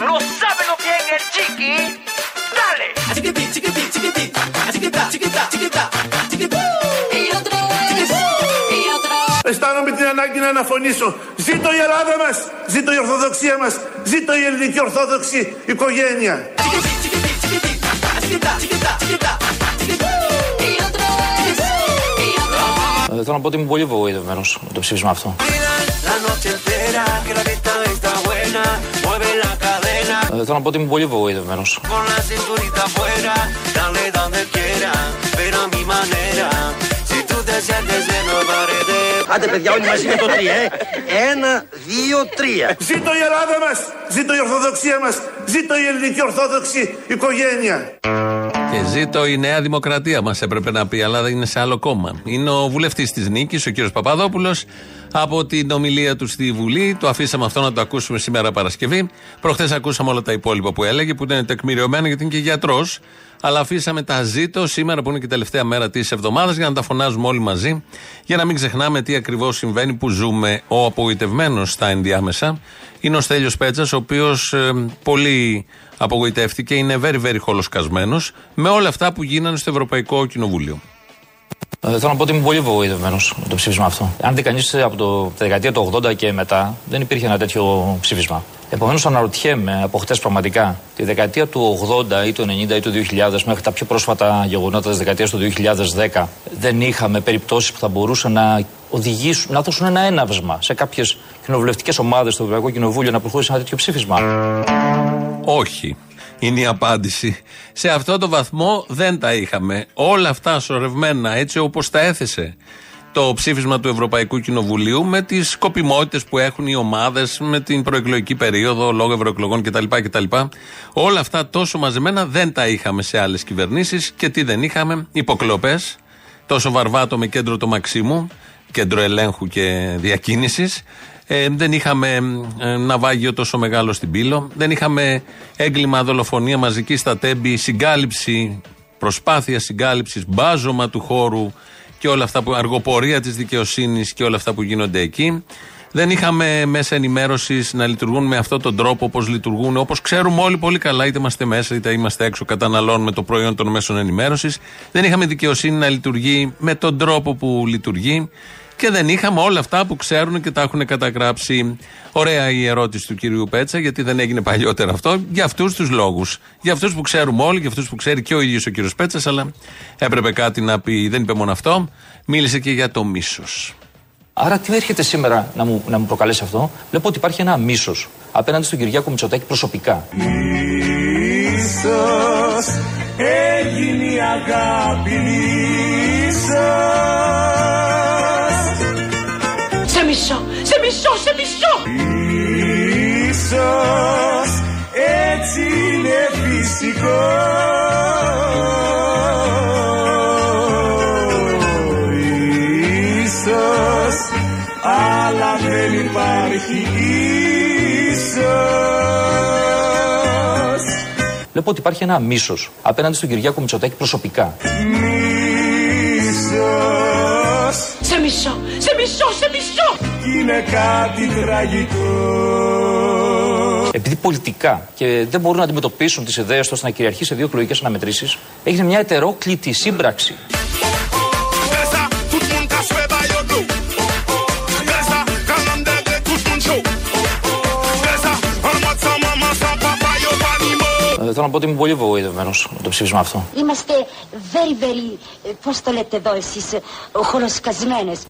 ¿No sabe lo que es el chiqui? ¡Dale! Αισθάνομαι την ανάγκη να αναφωνήσω. Ζήτω η Ελλάδα μας, ζήτω η Ορθοδοξία μας, ζήτω η ελληνική Ορθόδοξη οικογένεια. Ε, θέλω να πω ότι είμαι πολύ βοηθευμένο με το ψήφισμα αυτό. Ε, θέλω να πω ότι είμαι πολύ βοηθευμένο. Άντε παιδιά όλοι μαζί με το τρία, ε. Ένα, δύο, τρία. Ζήτω η Ελλάδα μας, ζήτω η Ορθοδοξία μας, ζήτω η ελληνική Ορθόδοξη οικογένεια. Και ζήτω η Νέα Δημοκρατία μας έπρεπε να πει, αλλά είναι σε άλλο κόμμα. Είναι ο βουλευτής της Νίκης, ο κύριος Παπαδόπουλος, από την ομιλία του στη Βουλή. Το αφήσαμε αυτό να το ακούσουμε σήμερα Παρασκευή. Προχθές ακούσαμε όλα τα υπόλοιπα που έλεγε, που ήταν τεκμηριωμένα γιατί είναι και γιατρός. Αλλά αφήσαμε τα ζήτω σήμερα που είναι και η τελευταία μέρα της εβδομάδας για να τα φωνάζουμε όλοι μαζί. Για να μην ξεχνάμε τι ακριβώς συμβαίνει που ζούμε. Ο απογοητευμένος στα ενδιάμεσα είναι ο Στέλιος Πέτσας, ο οποίος πολύ απογοητεύτηκε, είναι very very χολοσκασμένος με όλα αυτά που γίνανε στο Ευρωπαϊκό Κοινοβούλιο. Ε, θέλω να πω ότι είμαι πολύ βοηθευμένο με το ψήφισμα αυτό. Αν δει κανείς από το, τη δεκαετία του 80 και μετά, δεν υπήρχε ένα τέτοιο ψήφισμα. Επομένως, αναρωτιέμαι από χτες πραγματικά τη δεκαετία του 80 ή του 90 ή του 2000 μέχρι τα πιο πρόσφατα γεγονότα της δεκαετίας του 2010, δεν είχαμε περιπτώσεις που θα μπορούσαν να οδηγήσουν, να δώσουν ένα έναυσμα σε κάποιες κοινοβουλευτικές ομάδες στο Ευρωπαϊκό Κοινοβούλιο να προχωρήσουν ένα τέτοιο ψήφισμα. Όχι. Είναι η απάντηση. Σε αυτό το βαθμό δεν τα είχαμε. Όλα αυτά σωρευμένα έτσι όπως τα έθεσε το ψήφισμα του Ευρωπαϊκού Κοινοβουλίου με τις σκοπιμότητες που έχουν οι ομάδες, με την προεκλογική περίοδο, λόγω ευρωεκλογών κτλ, κτλ. Όλα αυτά τόσο μαζεμένα δεν τα είχαμε σε άλλες κυβερνήσεις και τι δεν είχαμε, υποκλοπές, τόσο βαρβάτο με κέντρο το Μαξίμου, κέντρο ελέγχου και διακίνησης. Ε, δεν είχαμε ε, ναυάγιο τόσο μεγάλος στην Πύλο. Δεν είχαμε έγκλημα δολοφονία μαζική στα τέμπη, συγκάλυψη, προσπάθεια συγκάλυψης, μπάζωμα του χώρου και όλα αυτά που. αργοπορία της δικαιοσύνης και όλα αυτά που γίνονται εκεί. Δεν είχαμε μέσα ενημέρωσης να λειτουργούν με αυτόν τον τρόπο όπως λειτουργούν, όπως ξέρουμε όλοι πολύ καλά, είτε είμαστε μέσα είτε είμαστε έξω, καταναλώνουμε το προϊόν των μέσων ενημέρωσης. Δεν είχαμε δικαιοσύνη να λειτουργεί με τον τρόπο που λειτουργεί. Και δεν είχαμε όλα αυτά που ξέρουν και τα έχουν καταγράψει. Ωραία η ερώτηση του κυρίου Πέτσα, γιατί δεν έγινε παλιότερα αυτό, για αυτούς τους λόγους. Για αυτούς που ξέρουμε όλοι, για αυτούς που ξέρει και ο ίδιος ο κύριος Πέτσας, αλλά έπρεπε κάτι να πει. Δεν είπε μόνο αυτό, μίλησε και για το μίσος. Άρα, τι έρχεται σήμερα να μου, να μου προκαλέσει αυτό; Βλέπω ότι υπάρχει ένα μίσος απέναντι στον Κυριάκο Μητσοτάκη προσωπικά. Ίσως έγινε η αγάπη Σε μισό, σε μισό, σε μισό Ίσως έτσι είναι φυσικό. Ίσως αλλά δεν υπάρχει ίσως. Βλέπω ότι υπάρχει ένα μίσος απέναντι στον Κυριάκο Μητσοτάκη προσωπικά. Ίσως Σε μισό, σε μισό, σε μισό είναι κάτι τραγικό Επειδή πολιτικά και δεν μπορούν να αντιμετωπίσουν τις ιδέες τους ώστε να κυριαρχεί σε δύο εκλογικές αναμετρήσεις, έγινε μια ετερόκλητη σύμπραξη. Ε, θέλω να πω ότι είμαι πολύ βοηθευμένο με το ψήφισμα αυτό. Είμαστε very, very, ε, πώς το λέτε εδώ εσείς, ε, χολοσκασμένες.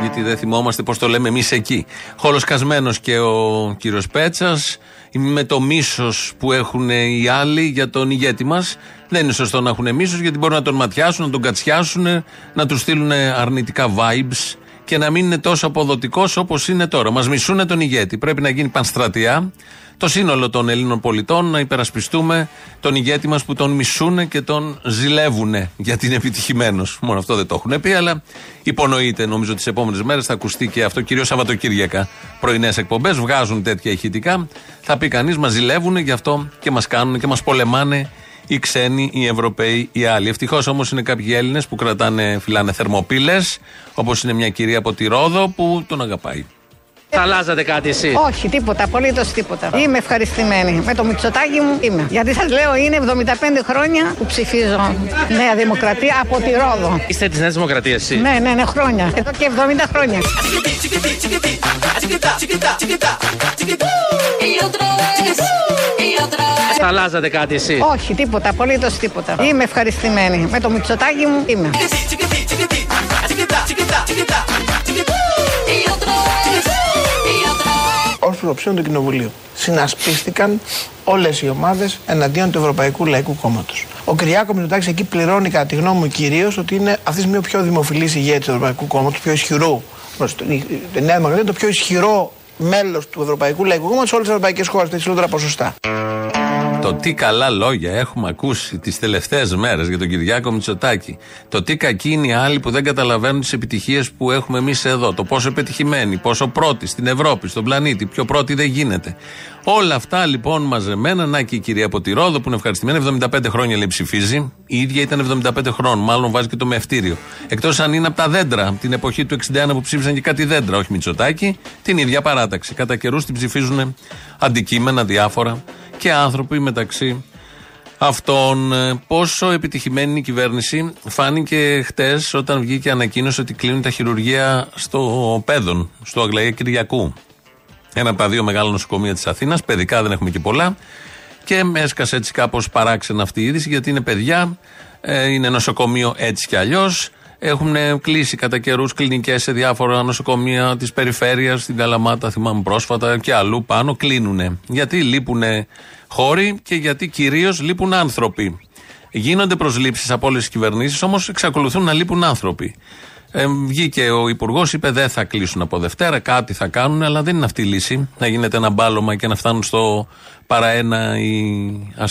Γιατί δεν θυμόμαστε πώς το λέμε εμείς εκεί. Χολοσκασμένο και ο κύριος Πέτσας, με το μίσος που έχουν οι άλλοι για τον ηγέτη μας. Δεν είναι σωστό να έχουν μίσος γιατί μπορούν να τον ματιάσουν, να τον κατσιάσουν, να τους στείλουν αρνητικά vibes και να μην είναι τόσο αποδοτικός όπως είναι τώρα. Μας μισούν τον ηγέτη. Πρέπει να γίνει πανστρατεία το σύνολο των Ελλήνων πολιτών να υπερασπιστούμε τον ηγέτη μας που τον μισούν και τον ζηλεύουν γιατί είναι επιτυχημένος. Μόνο αυτό δεν το έχουν πει, αλλά υπονοείται. Νομίζω τις επόμενες μέρες θα ακουστεί και αυτό, κυρίως Σαββατοκύριακα. Πρωινές εκπομπές βγάζουν τέτοια ηχητικά. Θα πει κανείς, μας ζηλεύουν, γι' αυτό και μας κάνουν και μας πολεμάνε οι ξένοι, οι Ευρωπαίοι, οι άλλοι. Ευτυχώς όμως είναι κάποιοι Έλληνες που κρατάνε, φυλάνε θερμοπύλες, όπως είναι μια κυρία από τη Ρόδο που τον αγαπάει. Θα αλλάζατε κάτι εσύ. Όχι, τίποτα, απολύτω τίποτα. Είμαι ευχαριστημένη. Με το Μητσοτάκι μου είμαι. Γιατί σα λέω είναι 75 χρόνια που ψηφίζω Νέα Δημοκρατία από τη Ρόδο. Είστε τη Νέα Δημοκρατία, εσύ. Ναι, ναι, ναι, χρόνια. Εδώ και 70 χρόνια. Θα αλλάζατε κάτι εσύ. Όχι, τίποτα, απολύτω τίποτα. Είμαι ευχαριστημένη. Με το Μητσοτάκι μου είμαι. Ω προψήφιο του Κοινοβουλίου. Συνασπίστηκαν όλες οι ομάδες εναντίον του Ευρωπαϊκού Λαϊκού Κόμματος. Ο Κυριάκος Μητσοτάκης εκεί πληρώνει, κατά τη γνώμη μου, κυρίως ότι είναι αυτής τη στιγμή ο πιο δημοφιλής ηγέτης του Ευρωπαϊκού Κόμματος, πιο ισχυρό. Η Νέα Δημοκρατία είναι το πιο ισχυρό μέλος του Ευρωπαϊκού Λαϊκού Κόμματος σε όλες τις ευρωπαϊκές χώρες, τα υψηλότερα ποσοστά. Το τι καλά λόγια έχουμε ακούσει τις τελευταίες μέρες για τον Κυριάκο Μητσοτάκη. Το τι κακοί είναι οι άλλοι που δεν καταλαβαίνουν τις επιτυχίες που έχουμε εμείς εδώ. Το πόσο πετυχημένοι, πόσο πρώτοι στην Ευρώπη, στον πλανήτη, πιο πρώτοι δεν γίνεται. Όλα αυτά λοιπόν μαζεμένα, να και η κυρία από τη Ρόδο που είναι ευχαριστημένη, 75 χρόνια λέει ψηφίζει. Η ίδια ήταν 75 χρόνων, μάλλον βάζει και το μευτήριο. Εκτός αν είναι από τα δέντρα, από την εποχή του 61 που ψήφισαν και κάτι δέντρα, όχι Μητσοτάκη, την ίδια παράταξη. Κατά καιρούς την ψηφίζουν αντικείμενα διάφορα και άνθρωποι μεταξύ αυτών. Ε, πόσο επιτυχημένη είναι η κυβέρνηση φάνηκε χτες όταν βγήκε ανακοίνωση ότι κλείνουν τα χειρουργεία στο Πέδον, στο Αγλαία Κυριακού. Ένα από τα δύο μεγάλα νοσοκομεία της Αθήνας. Παιδικά δεν έχουμε και πολλά. Και με έσκασε έτσι κάπως παράξενα αυτή η είδηση γιατί είναι παιδιά, ε, είναι νοσοκομείο έτσι κι αλλιώς. Έχουν κλείσει κατά καιρούς κλινικές σε διάφορα νοσοκομεία της περιφέρειας, στην Καλαμάτα, θυμάμαι πρόσφατα και αλλού πάνω. Κλείνουν. Γιατί λείπουν χώροι και γιατί κυρίως λείπουν άνθρωποι. Γίνονται προσλήψεις από όλες τις κυβερνήσεις, όμως εξακολουθούν να λείπουν άνθρωποι. Ε, βγήκε ο Υπουργός, είπε δεν θα κλείσουν από Δευτέρα, κάτι θα κάνουν, αλλά δεν είναι αυτή η λύση. Να γίνεται ένα μπάλωμα και να φτάνουν στο παραένα οι,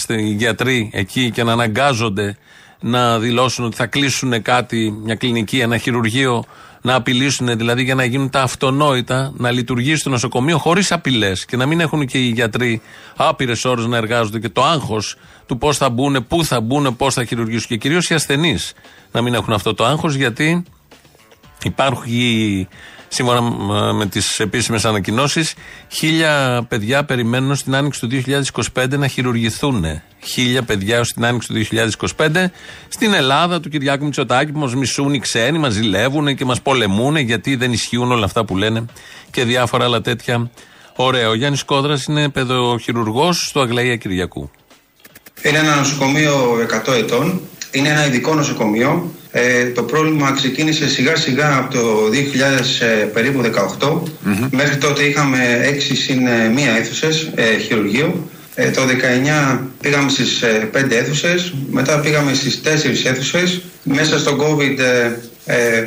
οι γιατροί εκεί και να αναγκάζονται να δηλώσουν ότι θα κλείσουν κάτι, μια κλινική, ένα χειρουργείο, να απειλήσουν δηλαδή για να γίνουν τα αυτονόητα, να λειτουργήσει το νοσοκομείο χωρίς απειλές και να μην έχουν και οι γιατροί άπειρες ώρες να εργάζονται και το άγχος του πώς θα μπουν, πού θα μπουν, πώς θα χειρουργήσουν και κυρίως οι ασθενείς να μην έχουν αυτό το άγχος γιατί υπάρχει σύμφωνα με τις επίσημες ανακοινώσεις, χίλια παιδιά περιμένουν στην άνοιξη του 2025 να χειρουργηθούν. Χίλια παιδιά στην άνοιξη του 2025 στην Ελλάδα του Κυριάκου Μητσοτάκη που μας μισούν οι ξένοι, μας ζηλεύουν και μας πολεμούν γιατί δεν ισχύουν όλα αυτά που λένε και διάφορα άλλα τέτοια. Ωραίο. Ο Γιάννης Κόδρας είναι παιδοχειρουργός στο Αγλαία Κυριακού. Είναι ένα νοσοκομείο 100 ετών. Είναι ένα ειδικό νοσοκομείο ε, το πρόβλημα ξεκίνησε σιγά σιγά από το 2000 ε, περίπου 18. Μέχρι τότε είχαμε 6 συν 1 ε, αίθουσες ε, χειρουργείου. Ε, το 19 πήγαμε στις 5 αίθουσες, μετά πήγαμε στις 4 αίθουσες. Μέσα στο COVID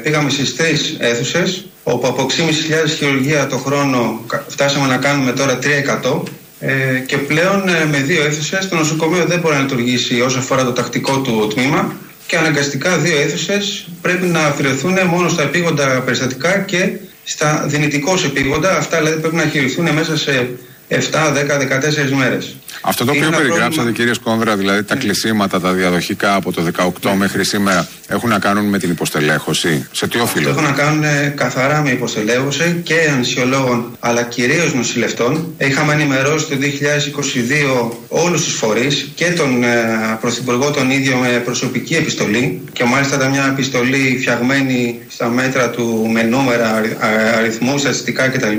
πήγαμε στις 3 αίθουσες, όπου από 6.500 χειρουργία το χρόνο φτάσαμε να κάνουμε τώρα 3%. Ε, και πλέον με δύο αίθουσες το νοσοκομείο δεν μπορεί να λειτουργήσει όσο αφορά το τακτικό του τμήμα και αναγκαστικά δύο αίθουσες πρέπει να αφιερωθούν μόνο στα επίγοντα περιστατικά και στα δυνητικώς επίγοντα. Αυτά δηλαδή πρέπει να χειριστούν μέσα σε 7, 10, 14 μέρες. Αυτό το οποίο περιγράψατε, κύριε Σκόνδρα, δηλαδή τα κλεισίματα, τα διαδοχικά από το 18 μέχρι σήμερα, έχουν να κάνουν με την υποστελέχωση; Σε τι οφείλονται. Έχουν να κάνουν ε, καθαρά με υποστελέχωση και ανσιολόγων, αλλά κυρίως νοσηλευτών. Είχαμε ενημερώσει το 2022 όλους τους φορείς και τον ε, Πρωθυπουργό τον ίδιο με προσωπική επιστολή. Και μάλιστα ήταν μια επιστολή φτιαγμένη στα μέτρα του με νούμερα, αριθμού, στατιστικά κτλ.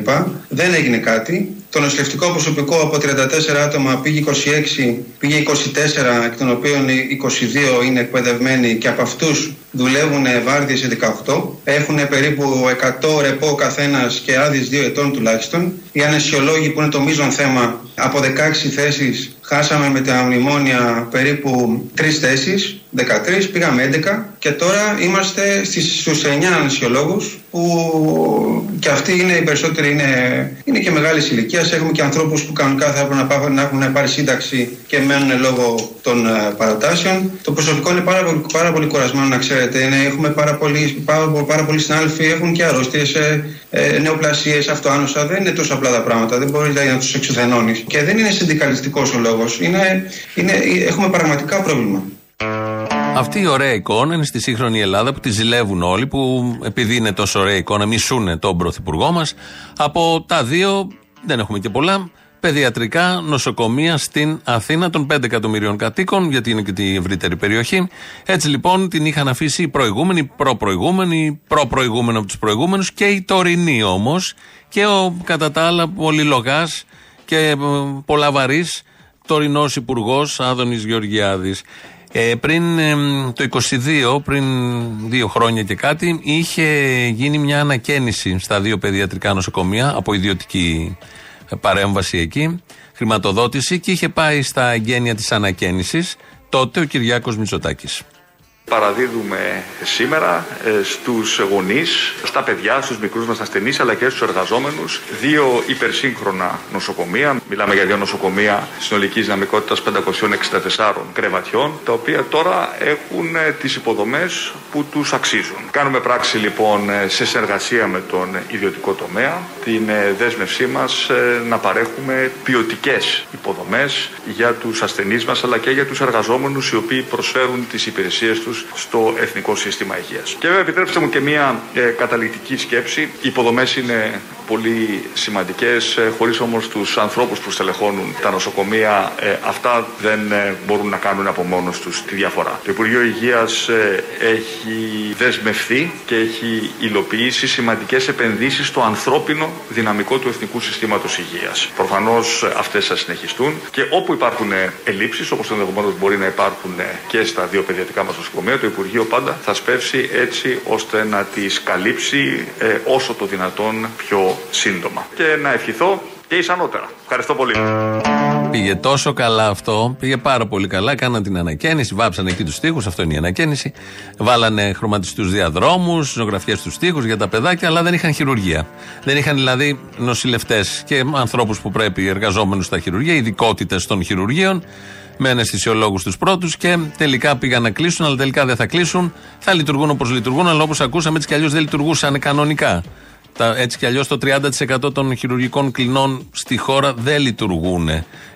Δεν έγινε κάτι. Το νοσηλευτικό προσωπικό από 34 άτομα πήγε 26, πήγε 24, εκ των οποίων 22 είναι εκπαιδευμένοι και από αυτούς δουλεύουν βάρδιες σε 18. Έχουν περίπου 100 ρεπό καθένας και άδειες 2 ετών τουλάχιστον. Οι ανεσιολόγοι που είναι το μείζον θέμα από 16 θέσεις χάσαμε με τα μνημόνια περίπου 3 θέσεις 13, πήγαμε 11 και τώρα είμαστε στις, στους 9 ανασιολόγους που και αυτοί είναι οι περισσότεροι είναι, είναι και μεγάλης ηλικίας. Έχουμε και ανθρώπους που κανονικά θα έπρεπε να, να έχουν πάρει σύνταξη και μένουν λόγω των uh, παρατάσεων. Το προσωπικό είναι πάρα πολύ, πάρα πολύ κουρασμένο να ξέρετε. Είναι, έχουμε πάρα πολλοί, πάρα, πάρα πολλοί συνάδελφοι έχουν και αρρώστιες, ε, ε, νεοπλασίες, αυτοάνωσα. Δεν είναι τόσο απλά τα πράγματα. Δεν μπορεί δηλαδή, να τους εξουθενώνεις. Και δεν είναι συνδικαλιστικός ο λόγος. Είναι, είναι, έχουμε πραγματικά πρόβλημα. Αυτή η ωραία εικόνα είναι στη σύγχρονη Ελλάδα που τη ζηλεύουν όλοι, που επειδή είναι τόσο ωραία εικόνα, μισούν τον πρωθυπουργό μας. Από τα δύο, δεν έχουμε και πολλά, παιδιατρικά νοσοκομεία στην Αθήνα των 5 εκατομμυρίων κατοίκων, γιατί είναι και τη ευρύτερη περιοχή. Έτσι λοιπόν την είχαν αφήσει οι προηγούμενοι, προ-προηγούμενοι, προ-προηγούμενοι από τους προηγούμενους και οι τωρινοί όμως. Και ο κατά τα άλλα πολυλογάς και ε, πολλαβαρής τωρινός υπουργός Άδωνης Γεωργιάδης. Ε, πριν ε, το 22, πριν δύο χρόνια και κάτι, είχε γίνει μια ανακαίνιση στα δύο παιδιατρικά νοσοκομεία από ιδιωτική παρέμβαση εκεί, χρηματοδότηση και είχε πάει στα εγγένεια της ανακαίνησης τότε ο Κυριάκος Μητσοτάκης παραδίδουμε σήμερα ε, στους γονείς, στα παιδιά, στους μικρούς μας ασθενείς αλλά και στους εργαζόμενους δύο υπερσύγχρονα νοσοκομεία. Μιλάμε για δύο νοσοκομεία συνολικής δυναμικότητας 564 κρεβατιών τα οποία τώρα έχουν ε, τις υποδομές που τους αξίζουν. Κάνουμε πράξη λοιπόν ε, σε συνεργασία με τον ιδιωτικό τομέα την δέσμευσή μας να παρέχουμε ποιοτικές υποδομές για τους ασθενείς μας αλλά και για τους εργαζόμενους οι οποίοι προσφέρουν τις υπηρεσίες τους στο Εθνικό Σύστημα Υγείας. Και βέβαια επιτρέψτε μου και μια ε, καταληκτική σκέψη. Οι υποδομές είναι πολύ σημαντικές, ε, χωρίς όμως τους ανθρώπους που στελεχώνουν τα νοσοκομεία, ε, αυτά δεν ε, μπορούν να κάνουν από μόνος τους τη διαφορά. Το Υπουργείο Υγείας έχει δεσμευθεί και έχει υλοποιήσει σημαντικές επενδύσεις στο ανθρώπινο δυναμικό του Εθνικού Συστήματος Υγείας. Προφανώς αυτές θα συνεχιστούν και όπου υπάρχουν ελλείψεις, όπως ενδεχομένως μπορεί να υπάρχουν και στα δύο παιδιατικά μας νοσοκομεία, το Υπουργείο πάντα θα σπεύσει έτσι ώστε να τις καλύψει όσο το δυνατόν πιο σύντομα. Και να ευχηθώ και ισανότερα. Ευχαριστώ πολύ. Πήγε τόσο καλά αυτό, πήγε πάρα πολύ καλά. Κάναν την ανακαίνιση, βάψαν εκεί τους τοίχου, αυτό είναι η ανακαίνιση. Βάλανε χρωματιστούς διαδρόμους, ζωγραφιές στους τοίχου για τα παιδάκια, αλλά δεν είχαν χειρουργία. Δεν είχαν δηλαδή νοσηλευτές και ανθρώπους που πρέπει, εργαζόμενους στα χειρουργεία, ειδικότητες των χειρουργείων, με αναισθησιολόγους τους πρώτους και τελικά πήγαν να κλείσουν, αλλά τελικά δεν θα κλείσουν. Θα λειτουργούν όπως λειτουργούν, αλλά όπως ακούσαμε έτσι κι αλλιώς δεν λειτουργούσαν κανονικά. Τα, έτσι κι αλλιώς το 30% των χειρουργικών κλινών στη χώρα δεν λειτουργούν.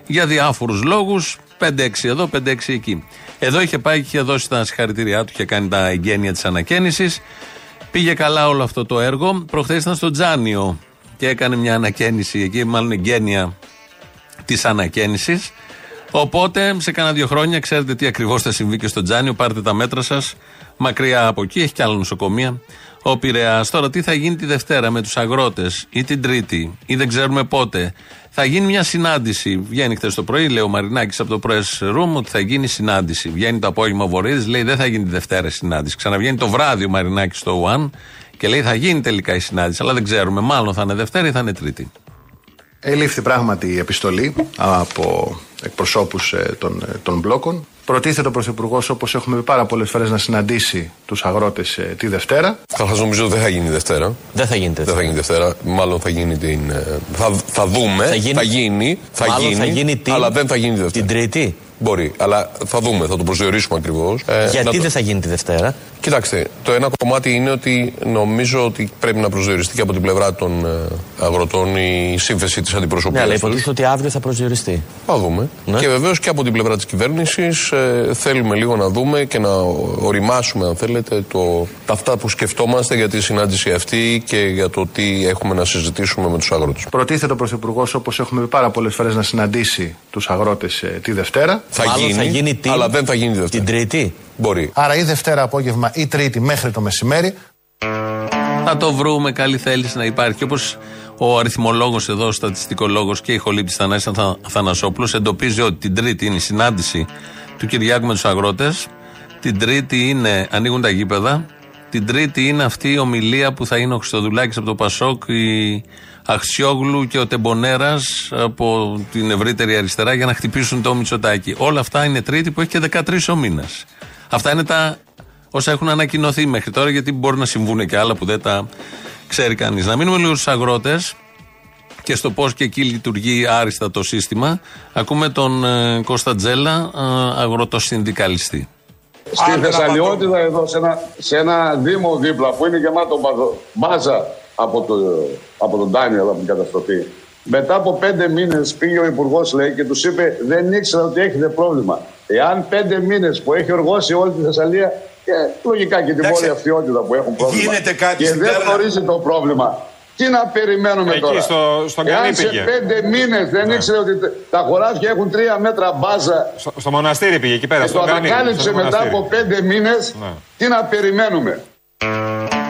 Για διάφορους λόγους, 5-6 εδώ, 5-6 εκεί. Εδώ είχε πάει και είχε δώσει τα συγχαρητήριά του, είχε κάνει τα εγγένεια της ανακαίνησης. Πήγε καλά όλο αυτό το έργο. Προχθές ήταν στο Τζάνιο και έκανε μια ανακαίνιση εκεί, μάλλον εγγένεια της ανακαίνιση. Οπότε σε κάνα δύο χρόνια ξέρετε τι ακριβώς θα συμβεί και στο Τζάνιο. Πάρτε τα μέτρα σας μακριά από εκεί. Έχει και άλλα νοσοκομεία ο Πειραιάς. Τώρα, τι θα γίνει τη Δευτέρα με τους αγρότες ή την Τρίτη ή δεν ξέρουμε πότε. Θα γίνει μια συνάντηση. Βγαίνει χθες το πρωί, λέει ο Μαρινάκης από το press room ότι θα γίνει συνάντηση. Βγαίνει το απόγευμα ο Βορύδης, λέει δεν θα γίνει τη Δευτέρα συνάντηση. Ξαναβγαίνει το βράδυ ο Μαρινάκης στο One και λέει θα γίνει τελικά η συνάντηση. Αλλά δεν ξέρουμε. Μάλλον θα είναι Δευτέρα ή θα είναι Τρίτη. Ελήφθη πράγματι η επιστολή από εκπροσώπους ε, των, ε, των μπλόκων Προτίθεται ο Πρωθυπουργός, όπως έχουμε πει πάρα πολλές φορές, να συναντήσει τους αγρότες ε, τη Δευτέρα. Καταρχάς, νομίζω ότι δεν θα γίνει Δευτέρα. Δεν θα γίνει Δευτέρα. Δεν θα γίνει Δευτέρα. Μάλλον θα γίνει την. Ε, θα, θα δούμε. Θα γίνει. Θα γίνει, θα γίνει, θα γίνει την, αλλά δεν θα γίνει Δευτέρα. Την Τρίτη. Μπορεί, αλλά θα δούμε, θα το προσδιορίσουμε ακριβώς. Ε, Γιατί δεν θα γίνει τη Δευτέρα; Κοιτάξτε, το ένα κομμάτι είναι ότι νομίζω ότι πρέπει να προσδιοριστεί και από την πλευρά των ε, αγροτών η σύμφεση της αντιπροσωπείας. Ναι, αλλά υποτίθεται ότι αύριο θα προσδιοριστεί. Θα δούμε. Ναι. Και βεβαίως και από την πλευρά της κυβέρνησης ε, θέλουμε λίγο να δούμε και να οριμάσουμε, αν θέλετε, το, τα αυτά που σκεφτόμαστε για τη συνάντηση αυτή και για το τι έχουμε να συζητήσουμε με τους αγρότες. Προτίθεται ο Πρωθυπουργός, όπως έχουμε πει πάρα πολλές φορές, να συναντήσει τους αγρότες ε, τη Δευτέρα. Θα γίνει, θα γίνει την, αλλά δεν θα γίνει Δευτέρα. Την Τρίτη. Μπορεί. Άρα ή Δευτέρα απόγευμα ή Τρίτη μέχρι το μεσημέρι. Θα το βρούμε. Καλή θέληση να υπάρχει. Όπως ο αριθμολόγος εδώ, ο στατιστικολόγος και η χολήπτη Θανάση Θανασόπουλος εντοπίζει ότι την Τρίτη είναι η συνάντηση του Κυριάκου με τους αγρότες. Την Τρίτη είναι, ανοίγουν τα γήπεδα. Την Τρίτη είναι αυτή η ομιλία που θα είναι ο Χριστοδουλάκης από το Πασόκ, η Αχσιόγλου και ο Τεμπονέρας από την ευρύτερη αριστερά για να χτυπήσουν το Μητσοτάκι. Όλα αυτά είναι Τρίτη που έχει και 13 ο μήνας. Αυτά είναι τα όσα έχουν ανακοινωθεί μέχρι τώρα, γιατί μπορεί να συμβούν και άλλα που δεν τα ξέρει κανείς. Να μείνουμε λίγο στους αγρότες και στο πώς και εκεί λειτουργεί άριστα το σύστημα. Ακούμε τον ε, Κώστα Τζέλα, ε, αγροτοσυνδικαλιστή. Στη Θεσσαλιότητα εδώ σε ένα, σε ένα δήμο δίπλα που είναι γεμάτο μπάζα από, το, από τον Ντάνιελ από την καταστροφή. Μετά από πέντε μήνες πήγε ο Υπουργός λέει και τους είπε: Δεν ήξερα ότι έχετε πρόβλημα. Εάν πέντε μήνες που έχει οργώσει όλη τη Θεσσαλία και λογικά και την Εντάξει. πόλη αυτιότητα που έχουν πρόβλημα. Γίνεται κάτι και στην δεν Πέρνα. γνωρίζει το πρόβλημα. Τι να περιμένουμε Εκεί τώρα; στο- στον Εάν Κανή σε πήγε. πέντε μήνες δεν Ναι. ήξερε ότι τε- τα χωράφια έχουν τρία μέτρα μπάζα Στο, στο μοναστήρι πήγε εκεί πέρα. και στο το Κανή, ανακάλυψε στο μετά μοναστήρι. από πέντε μήνες, Ναι. τι να περιμένουμε;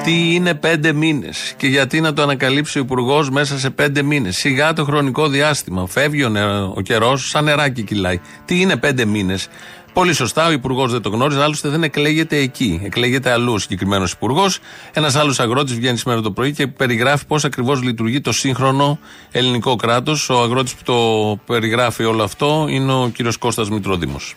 Τι είναι πέντε μήνες και γιατί να το ανακαλύψει ο Υπουργός μέσα σε πέντε μήνες. Σιγά το χρονικό διάστημα. Φεύγει ο, νε- ο καιρός, σαν νεράκι κυλάει. Τι είναι πέντε μήνες; Πολύ σωστά, ο Υπουργός δεν το γνώριζε, άλλωστε δεν εκλέγεται εκεί. Εκλέγεται αλλού ο συγκεκριμένος Υπουργός. Ένας άλλος αγρότης βγαίνει σήμερα το πρωί και περιγράφει πώς ακριβώς λειτουργεί το σύγχρονο ελληνικό κράτος. Ο αγρότης που το περιγράφει όλο αυτό είναι ο κύριος Κώστας Μητροδήμος.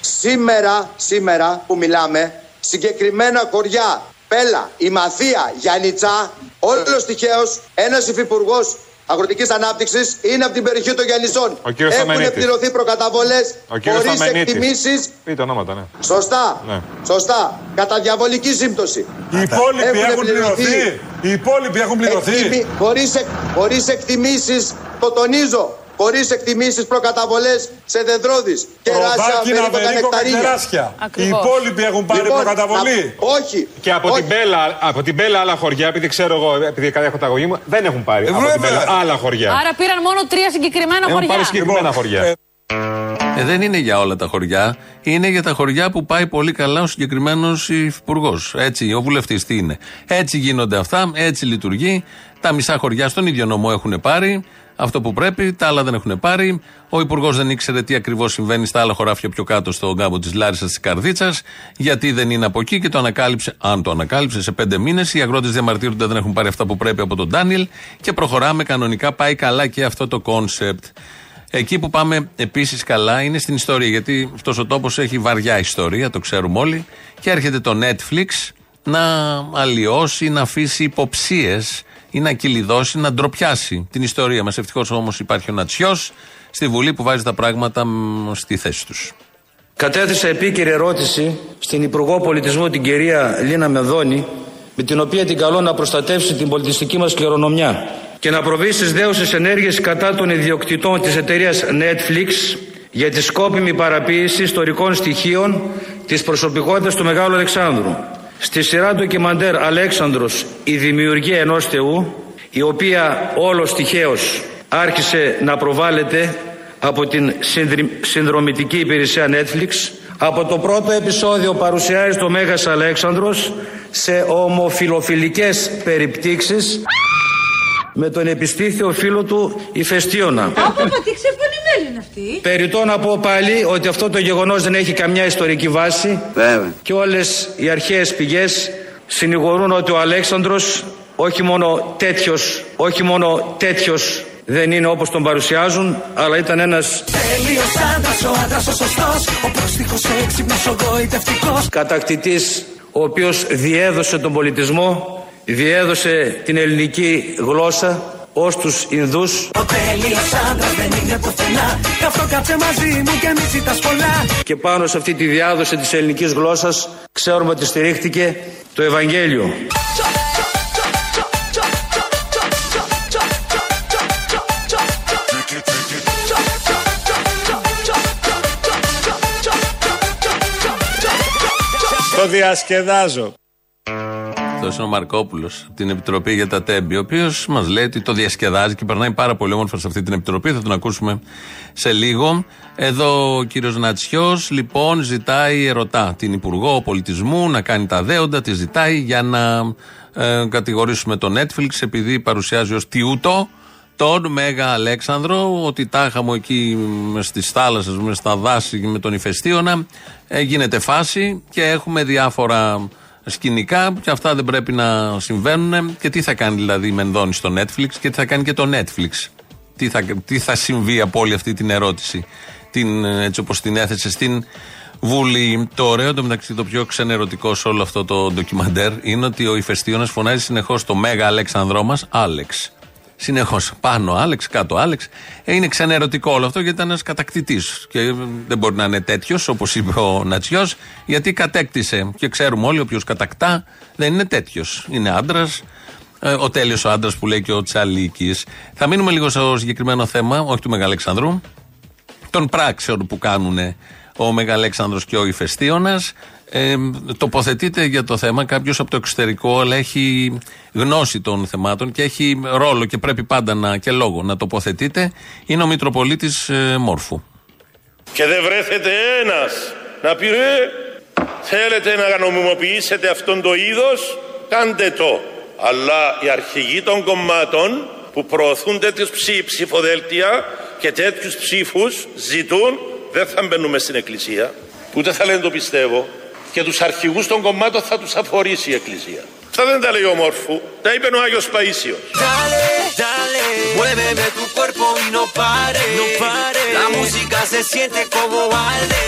Σήμερα, σήμερα που μιλάμε, συγκεκριμένα χωριά, Πέλα, η Μαθία, Γιάννητσά, όλος τυχαίως, ένας υφυπουργός αγροτικής ανάπτυξης είναι από την περιοχή των Γιαννησών. Ο κύριος Έχουν Σταμενίτης. πληρωθεί προκαταβολές Ο κύριος χωρίς Σταμενίτης. εκτιμήσεις. Πείτε ονόματα, ναι. Σωστά, Ναι. σωστά, κατά διαβολική σύμπτωση. Οι υπόλοιποι έχουν πληρωθεί. Οι υπόλοιποι έχουν πληρωθεί. Εκτιμη- χωρίς, εκ- χωρίς εκτιμήσεις, το τονίζω, χωρίς εκτιμήσεις προκαταβολές σε δεντρόδεις, κεράσια, Προδάκινα, περίπου Βερίκο, νεκταρίνια. κεράσια. Οι Ακριβώς. υπόλοιποι έχουν πάρει Λοιπόν, προκαταβολή. να- όχι. Και από την, Μπέλα, από την Μπέλα άλλα χωριά, επειδή ξέρω εγώ, επειδή έχω τα αγωγή μου, δεν έχουν πάρει. Ε, από την βέβαια. Μπέλα άλλα χωριά. Άρα πήραν μόνο τρία συγκεκριμένα Έχουν χωριά. πάρει συγκεκριμένα χωριά. Ε, δεν είναι για όλα τα χωριά. Είναι για τα χωριά που πάει πολύ καλά ο συγκεκριμένος υπουργός. Έτσι, ο βουλευτής τι είναι. Έτσι γίνονται αυτά, έτσι λειτουργεί. Τα μισά χωριά στον ίδιο νομό έχουν πάρει αυτό που πρέπει, τα άλλα δεν έχουν πάρει. Ο υπουργός δεν ήξερε τι ακριβώς συμβαίνει στα άλλα χωράφια πιο κάτω στον κάμπο της Λάρισας της Καρδίτσας, γιατί δεν είναι από εκεί και το ανακάλυψε, αν το ανακάλυψε σε πέντε μήνες. Οι αγρότες διαμαρτύρονται, δεν έχουν πάρει αυτά που πρέπει από τον Ντάνιελ και προχωράμε κανονικά. Πάει καλά και αυτό το concept. Εκεί που πάμε επίσης καλά είναι στην ιστορία, γιατί αυτός ο τόπος έχει βαριά ιστορία, το ξέρουμε όλοι. Και έρχεται το Netflix να αλλοιώσει, να αφήσει υποψίες ή να κυλιδώσει, να ντροπιάσει την ιστορία μας. Ευτυχώς όμως υπάρχει ο Νατσιός στη Βουλή που βάζει τα πράγματα μ, στη θέση τους. Κατέθεσα επίκαιρη ερώτηση στην Υπουργό Πολιτισμού την κυρία Λίνα Μεδόνη με την οποία την καλώ να προστατεύσει την πολιτιστική μας κληρονομιά και να προβεί στις δέουσες ενέργειες κατά των ιδιοκτητών της εταιρείας Netflix για τη σκόπιμη παραποίηση ιστορικών στοιχείων της προσωπικότητας του Μεγάλου Αλεξάνδρου. Στη σειρά ντοκιμαντέρ Αλέξανδρος η δημιουργία ενός θεού η οποία όλος τυχαίως άρχισε να προβάλλεται από την συνδρι- συνδρομητική υπηρεσία Netflix. Από το πρώτο επεισόδιο παρουσιάζει το Μέγας Αλέξανδρος σε ομοφιλοφιλικές περιπτύξεις με τον επιστήθιο φίλο του Ηφαιστίωνα. Άπαπα, τι ξεφωνημένη είναι αυτή; Περιτώ να πω πάλι ότι αυτό το γεγονός δεν έχει καμιά ιστορική βάση. Και όλες οι αρχαίες πηγές συνηγορούν ότι ο Αλέξανδρος όχι μόνο τέτοιος, όχι μόνο τέτοιος δεν είναι όπως τον παρουσιάζουν, αλλά ήταν ένας Τέλειος άντρας, ο άντρας ο σωστός Ο πρόστιχος έξυπνος, ο γοητευτικός. Κατακτητής ο οποίος διέδωσε τον πολιτισμό, διέδωσε την ελληνική γλώσσα ως τους Ινδούς Ο τέλειος άντρας δεν είναι πουθενά Γι' αυτό κάτσε μαζί μου και μη ζητάς πολλά και πάνω σε αυτή τη διάδοση της ελληνικής γλώσσας ξέρουμε ότι στηρίχτηκε το Ευαγγέλιο. Το διασκεδάζω. Αυτός είναι ο Μαρκόπουλος από την Επιτροπή για τα Τέμπη, ο οποίος μας λέει ότι το διασκεδάζει και περνάει πάρα πολύ όμορφα σε αυτή την Επιτροπή. Θα τον ακούσουμε σε λίγο. Εδώ ο κύριος Νατσιός, λοιπόν, ζητάει, ερωτά την Υπουργό Πολιτισμού να κάνει τα δέοντα, τη ζητάει για να ε, κατηγορήσουμε το Netflix επειδή παρουσιάζει ως τιούτο τον Μέγα Αλέξανδρο, ότι τάχα μου εκεί στις θάλασσες, με στα δάση με τον ηφαιστίωνα, ε, γίνεται φάση και έχουμε διάφορα σκηνικά και αυτά δεν πρέπει να συμβαίνουν. Και τι θα κάνει δηλαδή η Μενδώνη στο Netflix και τι θα κάνει και το Netflix; Τι θα, τι θα συμβεί από όλη αυτή την ερώτηση, την, έτσι όπως την έθεσε στην Βουλή. Το ωραίο, το μεταξύ το πιο ξενερωτικό σε όλο αυτό το ντοκιμαντέρ είναι ότι ο ηφαιστίωνας φωνάζει συνεχώς το Μέγα Αλέξανδρό μας, Άλεξ. Συνεχώς πάνω Άλεξ, κάτω Άλεξ. Ε, είναι ξενερωτικό όλο αυτό γιατί ήταν ένας κατακτητής. Και ε, δεν μπορεί να είναι τέτοιος, όπως είπε ο Νατσιός, γιατί κατέκτησε. Και ξέρουμε όλοι, όποιος κατακτά δεν είναι τέτοιος. Είναι άντρας, ε, ο τέλειος ο άντρας που λέει και ο Τσαλίκης. Θα μείνουμε λίγο στο συγκεκριμένο θέμα, όχι του Μεγαλεξανδρού, των πράξεων που κάνουν ο Μεγαλέξανδρος και ο Ηφαιστίωνας. Ε, τοποθετείται για το θέμα κάποιος από το εξωτερικό, αλλά έχει γνώση των θεμάτων και έχει ρόλο και πρέπει πάντα να, και λόγο να τοποθετείται. Είναι ο Μητροπολίτης ε, Μόρφου. Και δεν βρέθεται ένας να πει «Ε, θέλετε να νομιμοποιήσετε αυτόν το είδος, κάντε το. Αλλά οι αρχηγοί των κομμάτων που προωθούν τέτοιους ψη, ψηφοδέλτια και τέτοιους ψήφους ζητούν δεν θα μπαίνουμε στην εκκλησία. Ούτε θα λένε το πιστεύω. Και τους αρχηγούς των κομμάτων θα τους αφορήσει η εκκλησία. Αυτά δεν τα λέει ο Μόρφου. Τα είπε ο Άγιος Παΐσιος. Dale, dale, muéveme tu cuerpo y no pare, no pare. La música se siente como arde.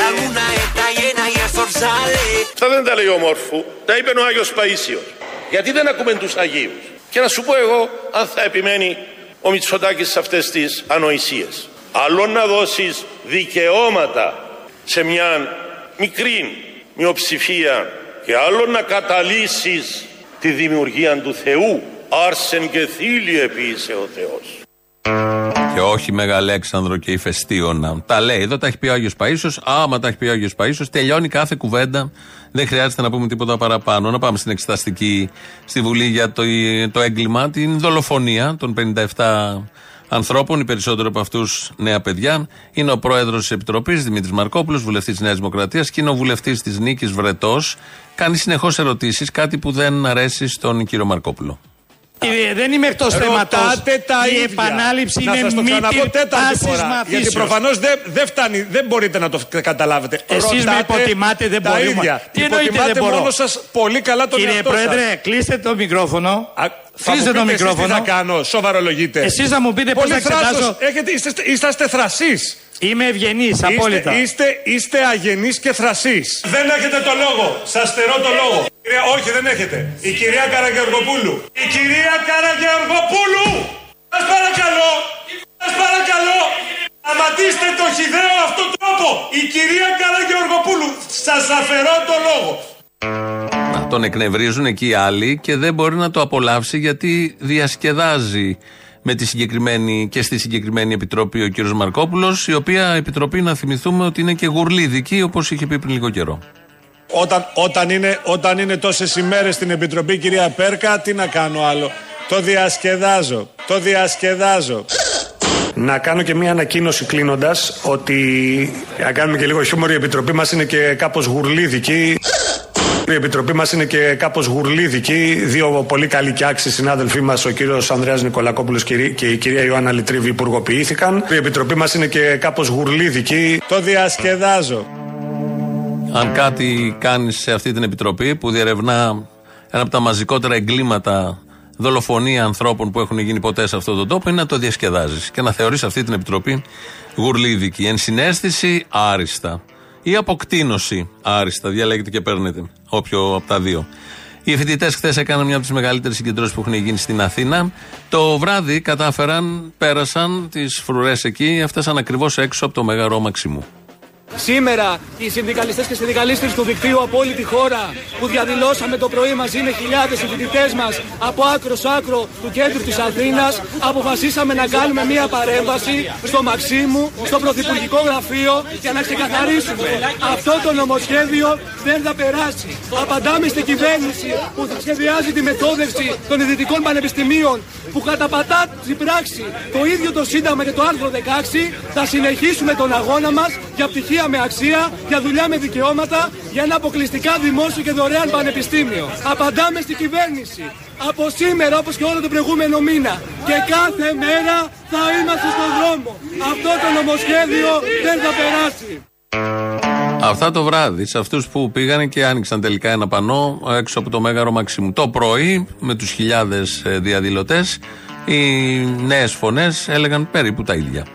La luna está llena y el sol sale. Αυτά δεν τα λέει ο Μόρφου. Τα είπε ο Άγιος Παΐσιος. Γιατί δεν ακούμε τους Αγίους. Και να σου πω εγώ αν θα επιμένει ο Μητσοτάκης σε αυτές τις ανοησίες. Άλλο να δώσεις δικαιώματα σε μια μικρή μειοψηφία και άλλο να καταλύσεις τη δημιουργία του Θεού. Άρσεν και θήλιο επίησε ο Θεός. Και όχι Μεγαλέξανδρο και Ηφαιστίωνα. Τα λέει εδώ, τα έχει πει ο Άγιος Παίσο. Άμα τα έχει πει ο Άγιος Παίσο, τελειώνει κάθε κουβέντα. Δεν χρειάζεται να πούμε τίποτα παραπάνω. Να πάμε στην εξεταστική στη Βουλή για το, το έγκλημα, την δολοφονία των 57 ανθρώπων, οι περισσότεροι από αυτούς νέα παιδιά. Είναι ο πρόεδρος της Επιτροπής, Δημήτρης Μαρκόπουλος, βουλευτής της Νέας Δημοκρατίας και είναι ο βουλευτή της Νίκης Βρετός. Κάνει συνεχώς ερωτήσεις, κάτι που δεν αρέσει στον κύριο Μαρκόπουλο. Κύριε, δεν είμαι εκτός θέματος. Ρωτάτε τα Η ίδια. επανάληψη να είναι σας το μη ξαναπώ τέταρτη φορά. μαθήσεως. Γιατί προφανώς δεν, δεν φτάνει, δεν μπορείτε να το καταλάβετε. Εσείς με Ρωτάτε υποτιμάτε, δεν τα μπορούμε. ίδια. Τι εννοείται Υποτιμάτε δεν μπορώ. μόνο σας πολύ καλά τον Κύριε εαυτό Πρόεδρε, σας. κλείστε το μικρόφωνο. Θα μου Κλείστε το πείτε εσείς μικρόφωνο. Τι θα κάνω, σοβαρολογείτε. Εσείς να μου πείτε πώς Πολύ θα εξετάσω. θράσος. Έχετε, είστε, είσαστε θρασείς. Είμαι ευγενής, απόλυτα. Είστε, είστε, είστε αγενείς και θρασείς. Δεν έχετε το λόγο. Σας στερώ το λόγο. Κυρία, όχι, δεν έχετε. Η κυρία Καραγεωργοπούλου. Η κυρία Καραγεωργοπούλου. Σας παρακαλώ. Σας παρακαλώ. Σταματήστε το χιδαίο αυτό τρόπο. Η κυρία Καραγεωργοπούλου. Σας αφαιρώ το λόγο. Να τον εκνευρίζουν εκεί οι άλλοι και δεν μπορεί να το απολαύσει γιατί διασκεδάζει με τη συγκεκριμένη και στη συγκεκριμένη επιτροπή ο κύριος Μαρκόπουλος η οποία επιτροπή να θυμηθούμε ότι είναι και γουρλίδικη όπως είχε πει πριν λίγο καιρό. Όταν, όταν, είναι, όταν είναι τόσες ημέρες στην Επιτροπή κυρία Πέρκα, τι να κάνω άλλο. Το διασκεδάζω. Το διασκεδάζω. Να κάνω και μία ανακοίνωση κλείνοντας ότι να κάνουμε και λίγο χιούμορ. Η επιτροπή μας είναι και κάπως γουρλίδικη. Η επιτροπή μας είναι και κάπως γουρλίδικη. Δύο πολύ καλοί και άξιοι συνάδελφοί μας, ο κύριος Ανδρέας Νικολακόπουλος και η κυρία Ιωάννα Λιτρίβη, υπουργοποιήθηκαν. Η επιτροπή μας είναι και κάπως γουρλίδικη. Το διασκεδάζω. Αν κάτι κάνει σε αυτή την επιτροπή που διερευνά ένα από τα μαζικότερα εγκλήματα δολοφονία ανθρώπων που έχουν γίνει ποτέ σε αυτόν τον τόπο είναι να το διασκεδάζεις και να θεωρείς αυτή την επιτροπή γουρλίδικη. Ενσυναίσθηση άριστα. Ή αποκτήνωση άριστα. Διαλέγετε και παίρνετε. Όποιο από τα δύο. Οι φοιτητές χθες έκαναν μια από τις μεγαλύτερες συγκεντρώσεις που έχουν γίνει στην Αθήνα. Το βράδυ κατάφεραν, πέρασαν τις φρουρές εκεί, έφτασαν ακριβώς έξω από το Μέγαρο Μαξιμού. Σήμερα οι συνδικαλιστές και συνδικαλίστρε του δικτύου από όλη τη χώρα που διαδηλώσαμε το πρωί μαζί με χιλιάδες φοιτητέ μας από άκρο σ' άκρο του κέντρου της Αθήνας, αποφασίσαμε να κάνουμε μια παρέμβαση στο Μαξίμου, στο Πρωθυπουργικό Γραφείο για να ξεκαθαρίσουμε. Αυτό το νομοσχέδιο δεν θα περάσει. Απαντάμε στην κυβέρνηση που θα σχεδιάζει τη μεθόδευση των ιδιωτικών πανεπιστημίων που καταπατά στην πράξη το ίδιο το Σύνταγμα και το άρθρο 16. Θα συνεχίσουμε τον αγώνα μας για πτυχία με αξία, για δουλειά με δικαιώματα, για ένα αποκλειστικά δημόσιο και δωρεάν πανεπιστήμιο. Απαντάμε στην κυβέρνηση. Από σήμερα, όπως και όλο τον προηγούμενο μήνα και κάθε μέρα θα είμαστε στον δρόμο. Αυτό το νομοσχέδιο δεν θα περάσει. Αυτά το βράδυ, σε αυτούς που πήγαν και άνοιξαν τελικά ένα πανό έξω από το Μέγαρο Μαξιμού. Το πρωί, με τους χιλιάδες διαδηλωτές, οι νέες φωνές έλεγαν περίπου τα ίδια.